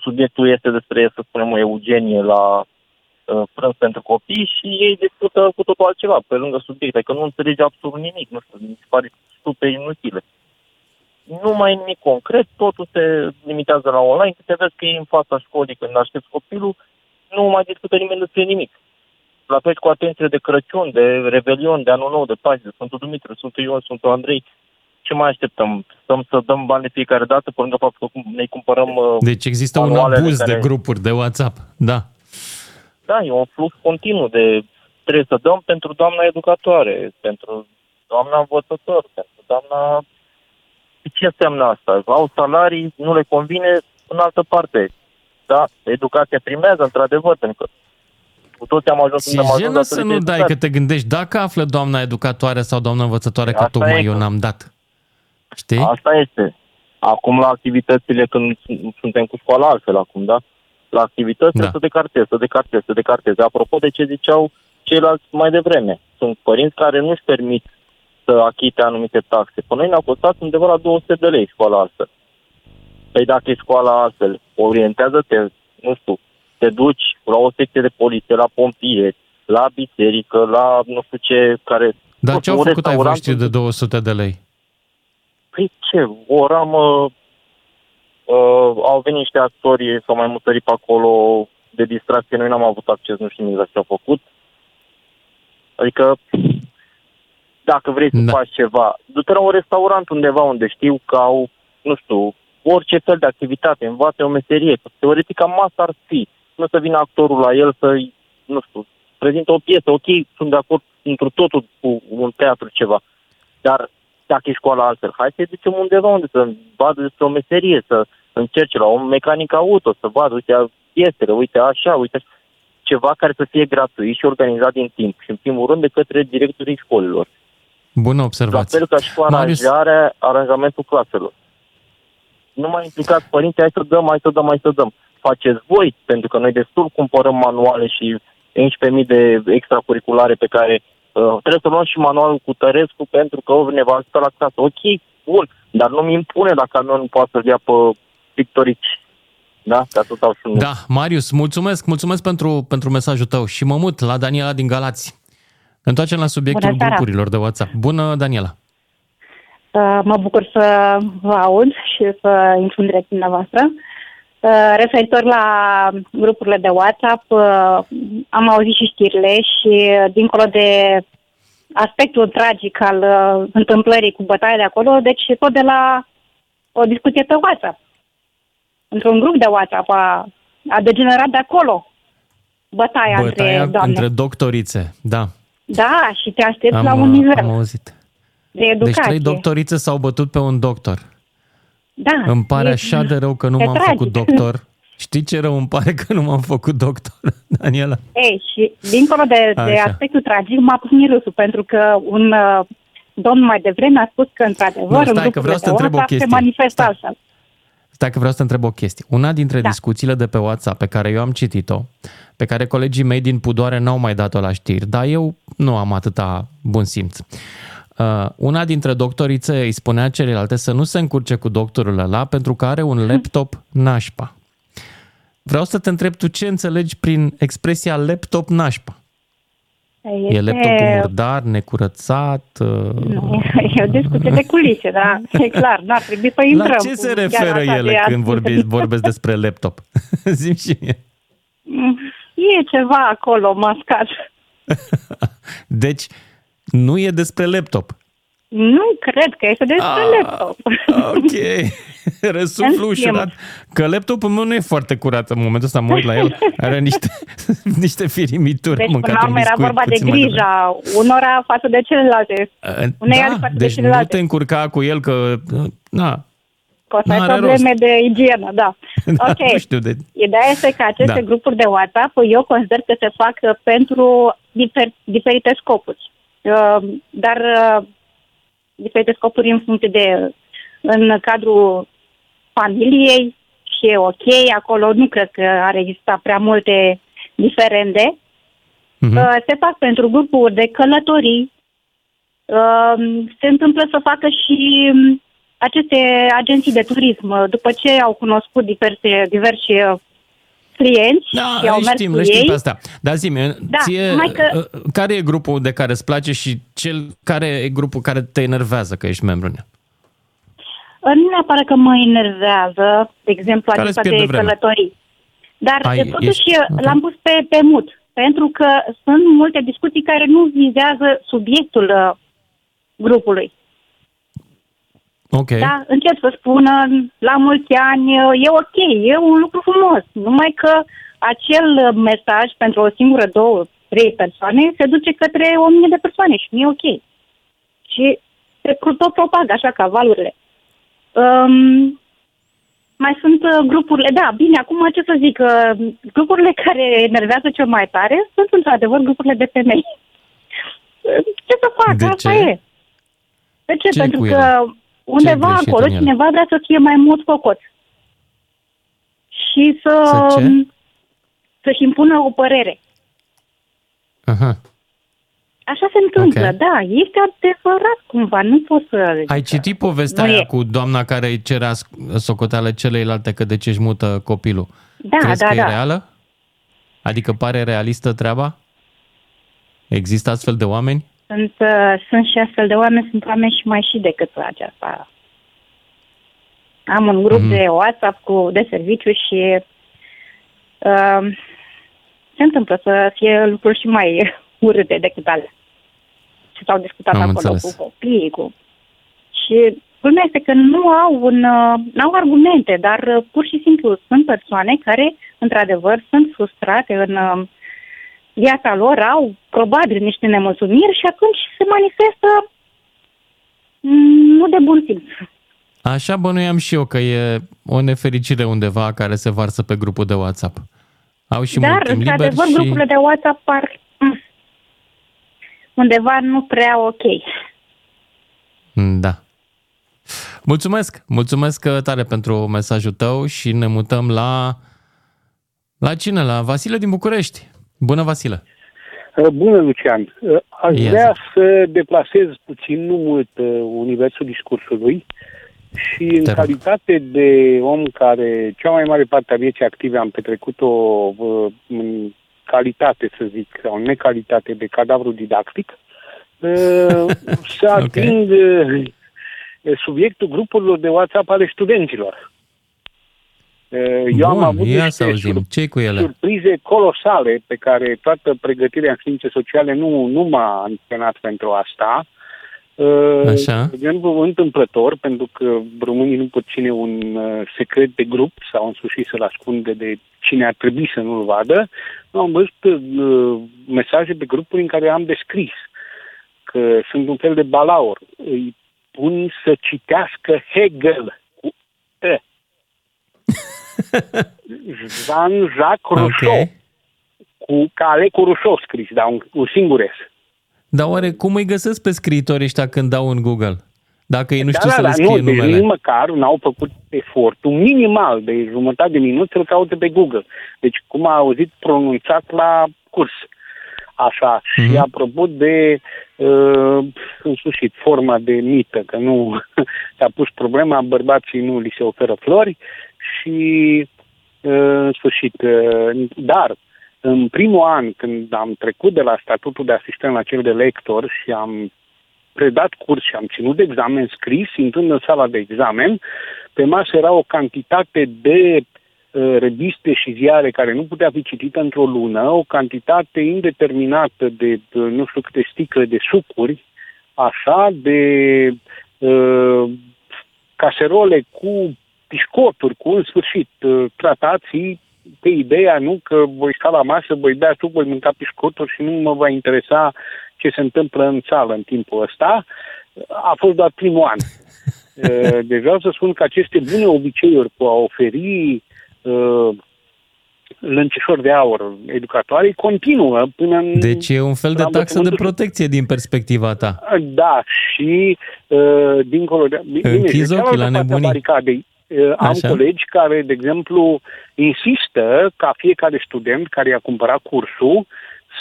Speaker 14: subiectul este despre, să spunem, o eugenie la uh, prânz pentru copii și ei discută cu totul altceva pe lângă subiect, adică nu înțelege absolut nimic, nu știu, mi se pare super inutile. Nu mai e nimic concret, totul se limitează la online, când te vezi că e în fața școlii când aștepți copilul, nu mai discută nimeni despre nimic. La fel și cu atențiile de Crăciun, de Revelion, de Anul Nou, de Paște, de Sfântul Dumitru, Sfântul Ion, Sfântul Andrei. Ce mai așteptăm? Stăm să dăm bani de fiecare dată, pe lângă faptul că ne cumpărăm uh,
Speaker 3: Deci există un
Speaker 14: manualele
Speaker 3: abuz de
Speaker 14: care-
Speaker 3: grupuri de WhatsApp. Da.
Speaker 14: Da, e un flux continuu de trebuie să dăm pentru doamna educatoare, pentru doamna învățător, pentru doamna... Ce înseamnă asta? Au salarii, nu le convine în altă parte. Da, educația primează, într-adevăr, pentru că cu toți am ajuns unde am
Speaker 3: Ți
Speaker 14: ajuns
Speaker 3: jenă să
Speaker 14: datorită
Speaker 3: nu dai
Speaker 14: educației.
Speaker 3: că te gândești dacă află doamna educatoare sau doamna învățătoare că
Speaker 14: Asta
Speaker 3: tocmai
Speaker 14: e
Speaker 3: eu
Speaker 14: că-
Speaker 3: n-am dat. Știi?
Speaker 14: Asta este. Acum la activitățile, când suntem cu școala altfel acum, da? La activități
Speaker 3: Da.
Speaker 14: da. să decarteze, să decarteze, să decarteze. Apropo de ce ziceau ceilalți mai devreme, sunt părinți care nu-și permit să achite anumite taxe. Până noi ne-a costat undeva la 200 de lei școala altfel. Păi dacă e școala altfel, orientează-te, nu știu, te duci la o secție de poliție, la pompieri, la biserică, la nu știu ce, care...
Speaker 3: Dar
Speaker 14: nu
Speaker 3: ce
Speaker 14: știu,
Speaker 3: au
Speaker 14: un
Speaker 3: făcut ai
Speaker 14: restaurant
Speaker 3: voștri de 200 de lei?
Speaker 14: Păi ce, o ramă, uh, au venit niște actori, s-au mai mutărit pe acolo de distracție, noi n-am avut acces, nu știm exact ce au făcut. Adică, dacă vrei să da. faci ceva, du-te la un restaurant undeva unde știu că au, nu știu, orice fel de activitate, învață o meserie, că teoretic cam asta ar fi. Nu să vină actorul la el să nu știu, prezintă o piesă, ok, sunt de acord într totul cu un teatru ceva, dar dacă e școala altfel, hai să-i ducem undeva unde să vadă despre o meserie, să încerce la un mecanic auto, să vadă, uite, piesele, uite așa, uite așa. ceva care să fie gratuit și organizat din timp și în primul rând de către directorii școlilor.
Speaker 3: Bună
Speaker 14: La
Speaker 3: observație.
Speaker 14: fel ca și cu
Speaker 3: Marius-
Speaker 14: aranjarea, aranjamentul claselor. Nu mai implicați părinții, hai să dăm, hai să dăm, hai să dăm. Faceți voi, pentru că noi destul cumpărăm manuale și 11.000 de extracurriculare pe care uh, trebuie să luăm și manualul cu Tărescu pentru că ne va ajuta la clasă. Ok, bun, dar nu-mi impune dacă nu poate să-l ia pe pictorici. Da? Că atât au și un
Speaker 3: Da, Marius, mulțumesc, mulțumesc pentru, pentru mesajul tău și mă mut la Daniela din Galați. Ne Întoarcem la subiectul
Speaker 20: Bună seara.
Speaker 3: grupurilor de WhatsApp. Bună, Daniela.
Speaker 20: Uh, Mă bucur să vă aud și să intru în direct dumneavoastră. Uh, Referitor la grupurile de WhatsApp, uh, am auzit și știrile și uh, dincolo de aspectul tragic al uh, întâmplării cu bătaia de acolo, deci tot de la o discuție pe WhatsApp. Într-un grup de WhatsApp a, a degenerat de acolo bătaia,
Speaker 3: Bătaia
Speaker 20: între doamne.
Speaker 3: între doctorițe, da.
Speaker 20: Da, și te aștepți
Speaker 3: Am,
Speaker 20: la un
Speaker 3: uh,
Speaker 20: nivel
Speaker 3: am auzit.
Speaker 20: de
Speaker 3: Deci
Speaker 20: educație.
Speaker 3: trei doctorițe s-au bătut pe un doctor.
Speaker 20: Da.
Speaker 3: Îmi pare
Speaker 20: e-
Speaker 3: așa de rău că nu
Speaker 20: e
Speaker 3: m-am
Speaker 20: tragic.
Speaker 3: făcut doctor. Știi ce rău îmi pare că nu m-am făcut doctor, Daniela?
Speaker 20: Ei, și dincolo de, de
Speaker 3: Așa.
Speaker 20: aspectul tragic, m-a pus râsul, pentru că un uh, domn mai devreme a spus că, într-adevăr,
Speaker 3: Nu, stai,
Speaker 20: în
Speaker 3: că vreau să te
Speaker 20: grupurile
Speaker 3: întreb o
Speaker 20: de WhatsApp se
Speaker 3: chestie.
Speaker 20: manifestă altfel.
Speaker 3: Stai că vreau să te întreb o chestie. Una dintre
Speaker 20: Da.
Speaker 3: discuțiile de pe WhatsApp pe care eu am citit-o, pe care colegii mei din Pudoare n-au mai dat-o la știri, dar eu nu am atâta bun simț. Uh, una dintre doctorițe îi spunea celelalte să nu se încurce cu doctorul ăla pentru că are un laptop nașpa. Vreau să te întreb tu ce înțelegi prin expresia laptop nașpa.
Speaker 20: Este,
Speaker 3: E laptopul murdar, necurățat? uh,
Speaker 20: Nu, e o discuție de culise, da, e clar, nu ar trebui să intrăm.
Speaker 3: La ce se
Speaker 20: cu chiar
Speaker 3: referă
Speaker 20: așa
Speaker 3: ele
Speaker 20: de
Speaker 3: când vorbi,
Speaker 20: astfel.
Speaker 3: vorbesc despre laptop? Zim și mie.
Speaker 20: Mm, E ceva acolo mascat.
Speaker 3: Deci, nu e despre laptop.
Speaker 20: Nu cred că este despre
Speaker 3: Ah,
Speaker 20: laptop.
Speaker 3: Ok, răsuflu
Speaker 20: În schimb.
Speaker 3: ușurat. Că laptopul meu nu e foarte curat în momentul ăsta, mă uit la el, are niște, niște firimituri.
Speaker 20: Deci,
Speaker 3: am
Speaker 20: până
Speaker 3: mâncat
Speaker 20: la
Speaker 3: un
Speaker 20: urmă, era
Speaker 3: biscuit
Speaker 20: vorba de
Speaker 3: puțin mai devreme.
Speaker 20: grija unora față de celelalte.
Speaker 3: Uh,
Speaker 20: Unei
Speaker 3: Da,
Speaker 20: față de
Speaker 3: deci nu
Speaker 20: celelalte.
Speaker 3: te încurca cu el că, uh, na,
Speaker 20: Poți să ai
Speaker 3: N-are
Speaker 20: probleme
Speaker 3: rost.
Speaker 20: de igienă, da.
Speaker 3: da,
Speaker 20: Ok.
Speaker 3: nu știu de...
Speaker 20: Ideea este că aceste
Speaker 3: Da.
Speaker 20: grupuri de WhatsApp eu consider că se fac uh, pentru difer- diferite scopuri. Uh, Dar uh, diferite scopuri în funcție de în cadrul familiei și e ok, acolo nu cred că ar exista prea multe diferende.
Speaker 3: Mhm.
Speaker 20: Uh, Se fac pentru grupuri de călătorii. Uh, Se întâmplă să facă și um, aceste agenții de turism, uh, după ce au cunoscut diverse, diversi uh, clienți
Speaker 3: Da,
Speaker 20: și au
Speaker 3: le
Speaker 20: mers
Speaker 3: știm,
Speaker 20: cu
Speaker 3: le știm
Speaker 20: ei.
Speaker 3: pe asta. Dar zi
Speaker 20: Da,
Speaker 3: ție,
Speaker 20: numai că-
Speaker 3: uh, care e grupul de care îți place și cel care e grupul care te enervează că ești membru în el?
Speaker 20: Uh, Nu neapărat că mă enervează, de exemplu,
Speaker 3: Care îți
Speaker 20: acesta de
Speaker 3: pierde vremea.
Speaker 20: călătorii. Dar
Speaker 3: Ai-
Speaker 20: Ai, totuși
Speaker 3: ești-
Speaker 20: ești...
Speaker 3: ok.
Speaker 20: l-am pus pe, pe mut, pentru că sunt multe discuții care nu vizează subiectul uh, grupului.
Speaker 3: Ok.
Speaker 20: Da, încep să spună la mulți ani, e ok, e un lucru frumos. Numai că acel mesaj pentru o singură, două, trei persoane, se duce către o mie de persoane și nu e ok. Și se tot propagă așa ca valurile. Um, mai sunt uh, grupurile, da, bine, acum ce să zic, uh, grupurile care enervează cel mai tare sunt într-adevăr grupurile de femei. Ce să fac?
Speaker 3: De
Speaker 20: Asta
Speaker 3: ce?
Speaker 20: e. De ce?
Speaker 3: Ce-i
Speaker 20: Pentru
Speaker 3: cu
Speaker 20: că
Speaker 3: ele?
Speaker 20: Undeva
Speaker 3: greșit
Speaker 20: acolo
Speaker 3: în ele?
Speaker 20: cineva vrea să fie mai mult făcut. Și să,
Speaker 3: Să ce?
Speaker 20: să-și impună o părere.
Speaker 3: Aha.
Speaker 20: Așa se întâmplă,
Speaker 3: Ok.
Speaker 20: da, este adevărat cumva, nu pot să...
Speaker 3: Ai citit povestea
Speaker 20: Nu
Speaker 3: aia
Speaker 20: e.
Speaker 3: cu doamna care îi cerea sc- socoteale celeilalte că de ce își mută copilul?
Speaker 20: Da,
Speaker 3: Crezi
Speaker 20: da,
Speaker 3: că
Speaker 20: da.
Speaker 3: e reală? Adică pare realistă treaba? Există astfel de oameni?
Speaker 20: Sunt, uh, sunt și astfel de oameni, sunt oameni și mai și decât aceasta. Am un grup
Speaker 3: Mhm.
Speaker 20: de WhatsApp cu, de serviciu și uh, se întâmplă să fie lucruri și mai urâte decât alea. Ce s-au discutat
Speaker 3: Am
Speaker 20: acolo
Speaker 3: înțeles.
Speaker 20: cu copiii, cu... Și culmea este că nu au, un, uh, n-au argumente, dar uh, pur și simplu sunt persoane care, într-adevăr, sunt frustrate în uh, viața lor, au probabil niște nemulțumiri și atunci se manifestă mm, nu de bun simț.
Speaker 3: Așa bănuiam și eu că e o nefericire undeva care se varsă pe grupul de WhatsApp. Au și
Speaker 20: Dar,
Speaker 3: mult timp liber
Speaker 20: într-adevăr,
Speaker 3: și...
Speaker 20: grupurile de WhatsApp par mm, undeva nu prea ok.
Speaker 3: Mm, Da. Mulțumesc! Mulțumesc uh, tare pentru mesajul tău și ne mutăm la... La cine? La Vasile din București. Bună, Vasile!
Speaker 10: Uh, Bună, Lucian. Uh, Aș
Speaker 3: Ia
Speaker 10: vrea să deplasez puțin, nu mult, uh, universul discursului și în
Speaker 3: rog.
Speaker 10: calitate de om care cea mai mare parte a vieții active am petrecut-o uh, în calitate, să zic, sau în necalitate de cadavru didactic, uh, să ating uh, subiectul grupurilor de WhatsApp ale studenților. Uh, Eu am
Speaker 3: Bun,
Speaker 10: avut
Speaker 3: ia
Speaker 10: niște
Speaker 3: să auzim. ce cu ele?
Speaker 10: surprize colosale pe care toată pregătirea în științe sociale nu, nu m-a antrenat pentru asta. Uh,
Speaker 3: Așa.
Speaker 10: De exemplu, întâmplător, pentru că românii nu pot ține un uh, secret de grup sau în sfârșit să-l ascunde de cine ar trebui să nu-l vadă, am văzut uh, mesaje pe grupuri în care am descris că sunt un fel de balaur. Îi pun să citească Hegel cu E. Jean-Jacques Rousseau.
Speaker 3: Ok.
Speaker 10: Cu cale cu Rousseau scris, dar un, un singur S.
Speaker 3: Dar oare cum îi găsesc pe scriitorii ăștia când dau în Google? Dacă ei nu știu
Speaker 10: da,
Speaker 3: să
Speaker 10: da,
Speaker 3: le
Speaker 10: da,
Speaker 3: scrie
Speaker 10: nu, deci
Speaker 3: numele.
Speaker 10: nici măcar n-au făcut efortul minimal de jumătate de minut să-l caute pe Google. Deci cum a auzit pronunțat la curs. Așa.
Speaker 3: Mhm.
Speaker 10: Și apropo de, uh, în sfârșit, forma de mită, că nu s-a pus problema, bărbații nu li se oferă flori și, uh, în sfârșit, uh, dar în primul an, când am trecut de la statutul de asistent la cel de lector și am predat curs și am ținut examen scris, intrând în sala de examen, pe masă era o cantitate de uh, reviste și ziare care nu putea fi citită într-o lună, o cantitate indeterminată de uh, nu știu câte sticle de sucuri, așa, de uh, caserole cu piscoturi, cu în sfârșit uh, tratații pe ideea nu că voi sta la masă, voi bea suc, voi mânca piscoturi și nu mă va interesa ce se întâmplă în sală în timpul ăsta. A fost doar primul an. Uh, Deci vreau să spun că aceste bune obiceiuri cu a oferi uh, lăncișor de aur educatoarei continuă până în...
Speaker 3: Deci e un fel de
Speaker 10: la
Speaker 3: taxă de
Speaker 10: învățământul
Speaker 3: protecție din perspectiva ta.
Speaker 10: Da, și uh, dincolo de... bine,
Speaker 3: Închizi
Speaker 10: de
Speaker 3: ochii
Speaker 10: cealaltă
Speaker 3: la
Speaker 10: parte a
Speaker 3: nebunii.
Speaker 10: baricadei, uh, am
Speaker 3: Așa.
Speaker 10: colegi care, de exemplu, insistă ca fiecare student care i-a cumpărat cursul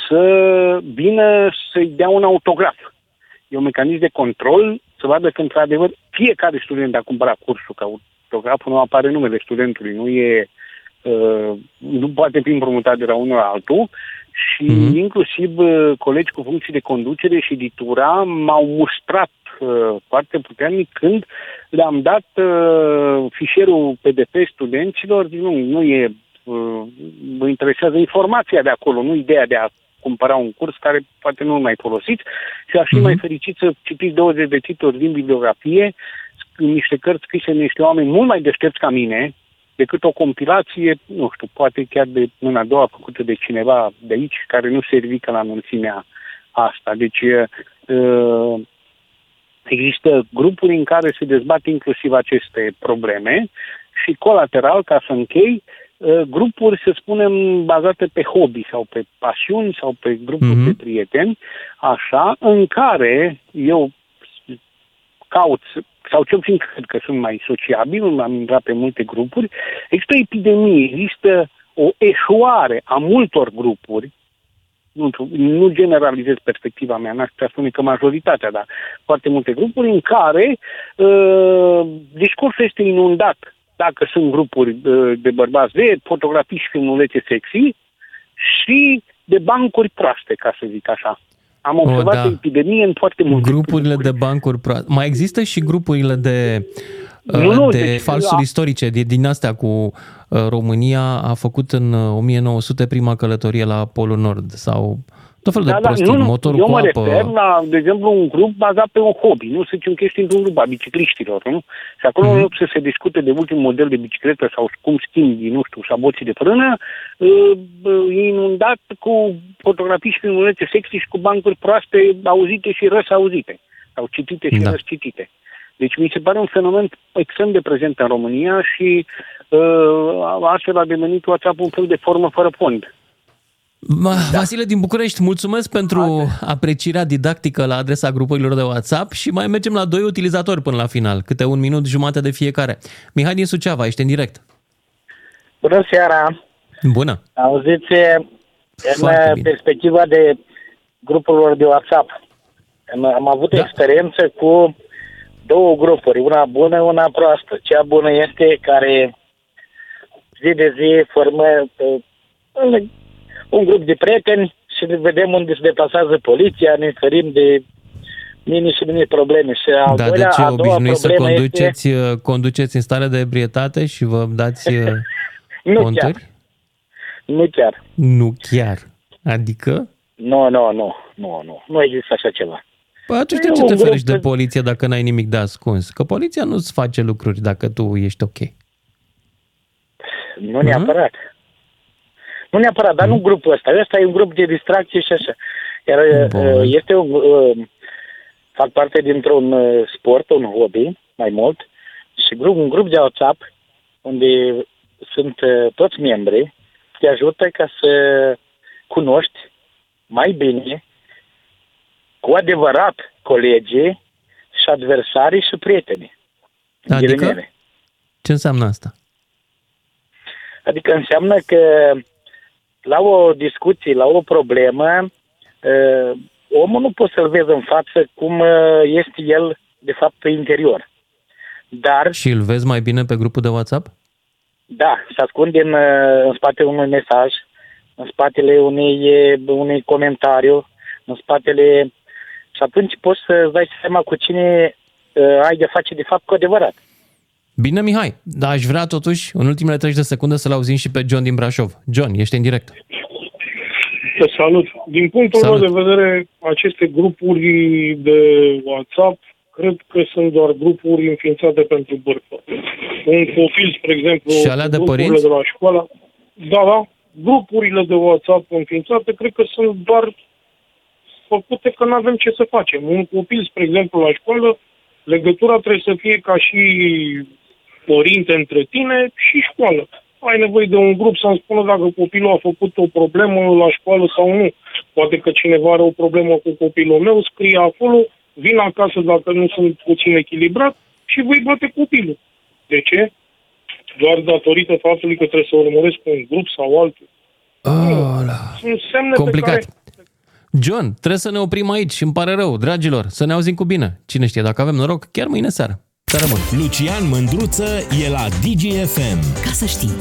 Speaker 10: să vină să-i dea un autograf. E un mecanism de control să vadă că, într-adevăr, fiecare student a cumpărat cursul, că autograful nu apare numele studentului, nu e uh, nu poate fi împrumutat de la unul la altul și mm-hmm. inclusiv uh, colegi cu funcții de conducere și editura m-au mustrat uh, foarte puternic când le-am dat uh, fișierul PDF studenților, nu, nu e, uh, mă interesează informația de acolo, nu ideea de a cumpăra un curs care poate nu mai folosiți și aș fi mm-hmm. mai fericit să citiți 20 de titluri din bibliografie, niște cărți scrise de niște oameni mult mai deștepți ca mine, decât o compilație, nu știu, poate chiar de mâna a doua făcută de cineva de aici, care nu se ridică la mulțimea asta. Deci uh, există grupuri în care se dezbat inclusiv aceste probleme și colateral, ca să închei, uh, grupuri, să spunem, bazate pe hobby sau pe pasiuni sau pe grupuri
Speaker 3: Mhm.
Speaker 10: de prieteni, așa, în care eu caut, sau cel puțin cred că sunt mai sociabil, am intrat pe multe grupuri, există o epidemie, există o eșuare a multor grupuri, nu, știu, nu generalizez perspectiva mea, n-aș putea spune că majoritatea, dar foarte multe grupuri în care uh, discursul este inundat. Dacă sunt grupuri uh, de bărbați de fotografii și filmulețe sexy și de bancuri proaste, ca să zic așa. Am
Speaker 3: O,
Speaker 10: observat
Speaker 3: da.
Speaker 10: o epidemie în foarte multe
Speaker 3: Grupurile de bancuri pro- Mai există și grupurile de,
Speaker 10: Nu,
Speaker 3: uh,
Speaker 10: nu,
Speaker 3: de
Speaker 10: deci,
Speaker 3: falsuri
Speaker 10: la-
Speaker 3: istorice, de, din astea cu uh, România a făcut în uh, 1900 prima călătorie la Polul Nord sau tot felul de prostii,
Speaker 10: Da, nu, nu,
Speaker 3: motorul
Speaker 10: eu
Speaker 3: cu
Speaker 10: mă
Speaker 3: apă.
Speaker 10: refer la, de exemplu, un grup bazat pe un hobby, nu să zicem că ești într-un grup a bicicliștilor, nu? Și acolo,
Speaker 3: Mhm.
Speaker 10: în loc să se discute de ultimul model de bicicletă sau cum schimbi, nu știu, șaboții de frână, uh, uh, e inundat cu fotografii și filmulețe sexy și cu bancuri proaste, auzite și răsauzite, sau citite și
Speaker 3: Da.
Speaker 10: răscitite. Deci mi se pare un fenomen extrem de prezent în România și uh, astfel a devenit WhatsApp un fel de formă fără fond.
Speaker 3: Ma, Vasile din București, mulțumesc pentru aprecierea didactică la adresa grupurilor de WhatsApp și mai mergem la doi utilizatori până la final, câte un minut jumate de fiecare. Mihai din Suceava, ești în direct.
Speaker 21: Bună seara!
Speaker 3: Bună!
Speaker 21: Auziți, în
Speaker 3: Foarte bine.
Speaker 21: perspectiva de grupurilor de WhatsApp, am, am avut da. experiență cu două grupuri, una bună, una proastă. Cea bună este care zi de zi formă uh, un grup de prieteni și ne vedem unde se deplasează poliția, ne ferim de mini și mini probleme. Și al
Speaker 3: Da, de
Speaker 21: doilea,
Speaker 3: ce
Speaker 21: a doua
Speaker 3: obișnuiți să
Speaker 21: problemă
Speaker 3: conduceți,
Speaker 21: este...
Speaker 3: uh, conduceți în stare de ebrietate și vă dați uh,
Speaker 21: Nu
Speaker 3: conturi?
Speaker 21: chiar. Nu chiar.
Speaker 3: Nu chiar. Adică?
Speaker 21: Nu, nu, nu, nu, nu. Nu există așa ceva.
Speaker 3: Păi atunci de
Speaker 21: E
Speaker 3: ce
Speaker 21: un
Speaker 3: te
Speaker 21: grup
Speaker 3: ferești de
Speaker 21: de-
Speaker 3: poliție dacă n-ai nimic de ascuns? Că poliția nu-ți face lucruri dacă tu ești ok.
Speaker 21: Nu neapărat. Nu neapărat, dar nu grupul ăsta. Ăsta e un grup de distracție și așa. Iar
Speaker 3: Bun.
Speaker 21: uh, este un... Uh, fac parte dintr-un uh, sport, un hobby, mai mult, și grup, un grup de WhatsApp unde sunt uh, toți membri, te ajută ca să cunoști mai bine cu adevărat colegii și adversarii și prietenii. în
Speaker 3: Adică?
Speaker 21: ghilimele.
Speaker 3: Ce înseamnă asta?
Speaker 21: Adică înseamnă că la o discuție, la o problemă, uh, omul nu poți să-l vezi în față cum uh, este el, de fapt, pe interior. Dar,
Speaker 3: Și îl vezi mai bine pe grupul de WhatsApp?
Speaker 21: da, se ascunde în, uh, în spatele unui mesaj, în spatele unei, uh, unui comentariu, în spatele... Și atunci poți să-ți dai seama cu cine uh, ai de face, de fapt, cu adevărat.
Speaker 3: Bine, Mihai, dar aș vrea totuși, în ultimele 30 de secunde, să-l auzim și pe John din Brașov. John, ești în direct.
Speaker 11: Te salut. Din punctul
Speaker 3: Salut.
Speaker 11: meu de vedere, aceste grupuri de WhatsApp cred că sunt doar grupuri înființate pentru bârfă. Un copil, spre exemplu,
Speaker 3: Și alea de
Speaker 11: grupurile
Speaker 3: părinți?
Speaker 11: de la școală, da, da, grupurile de WhatsApp înființate cred că sunt doar făcute că nu avem ce să facem. Un copil, spre exemplu, la școală, legătura trebuie să fie ca și părinte între tine și școală. Ai nevoie de un grup să-mi spună dacă copilul a făcut o problemă la școală sau nu. Poate că cineva are o problemă cu copilul meu, scrie acolo, vin acasă dacă nu sunt puțin echilibrat și voi bate copilul. De ce? Doar datorită faptului că trebuie să urmăresc un grup sau altul. Sunt semne
Speaker 3: Complicat.
Speaker 11: pe care
Speaker 3: John, trebuie să ne oprim aici, îmi pare rău, dragilor, să ne auzim cu bine. Cine știe, dacă avem noroc, chiar mâine seară. Seară bună!
Speaker 1: Lucian Mândruță e la DGFM.
Speaker 2: Ca să știi.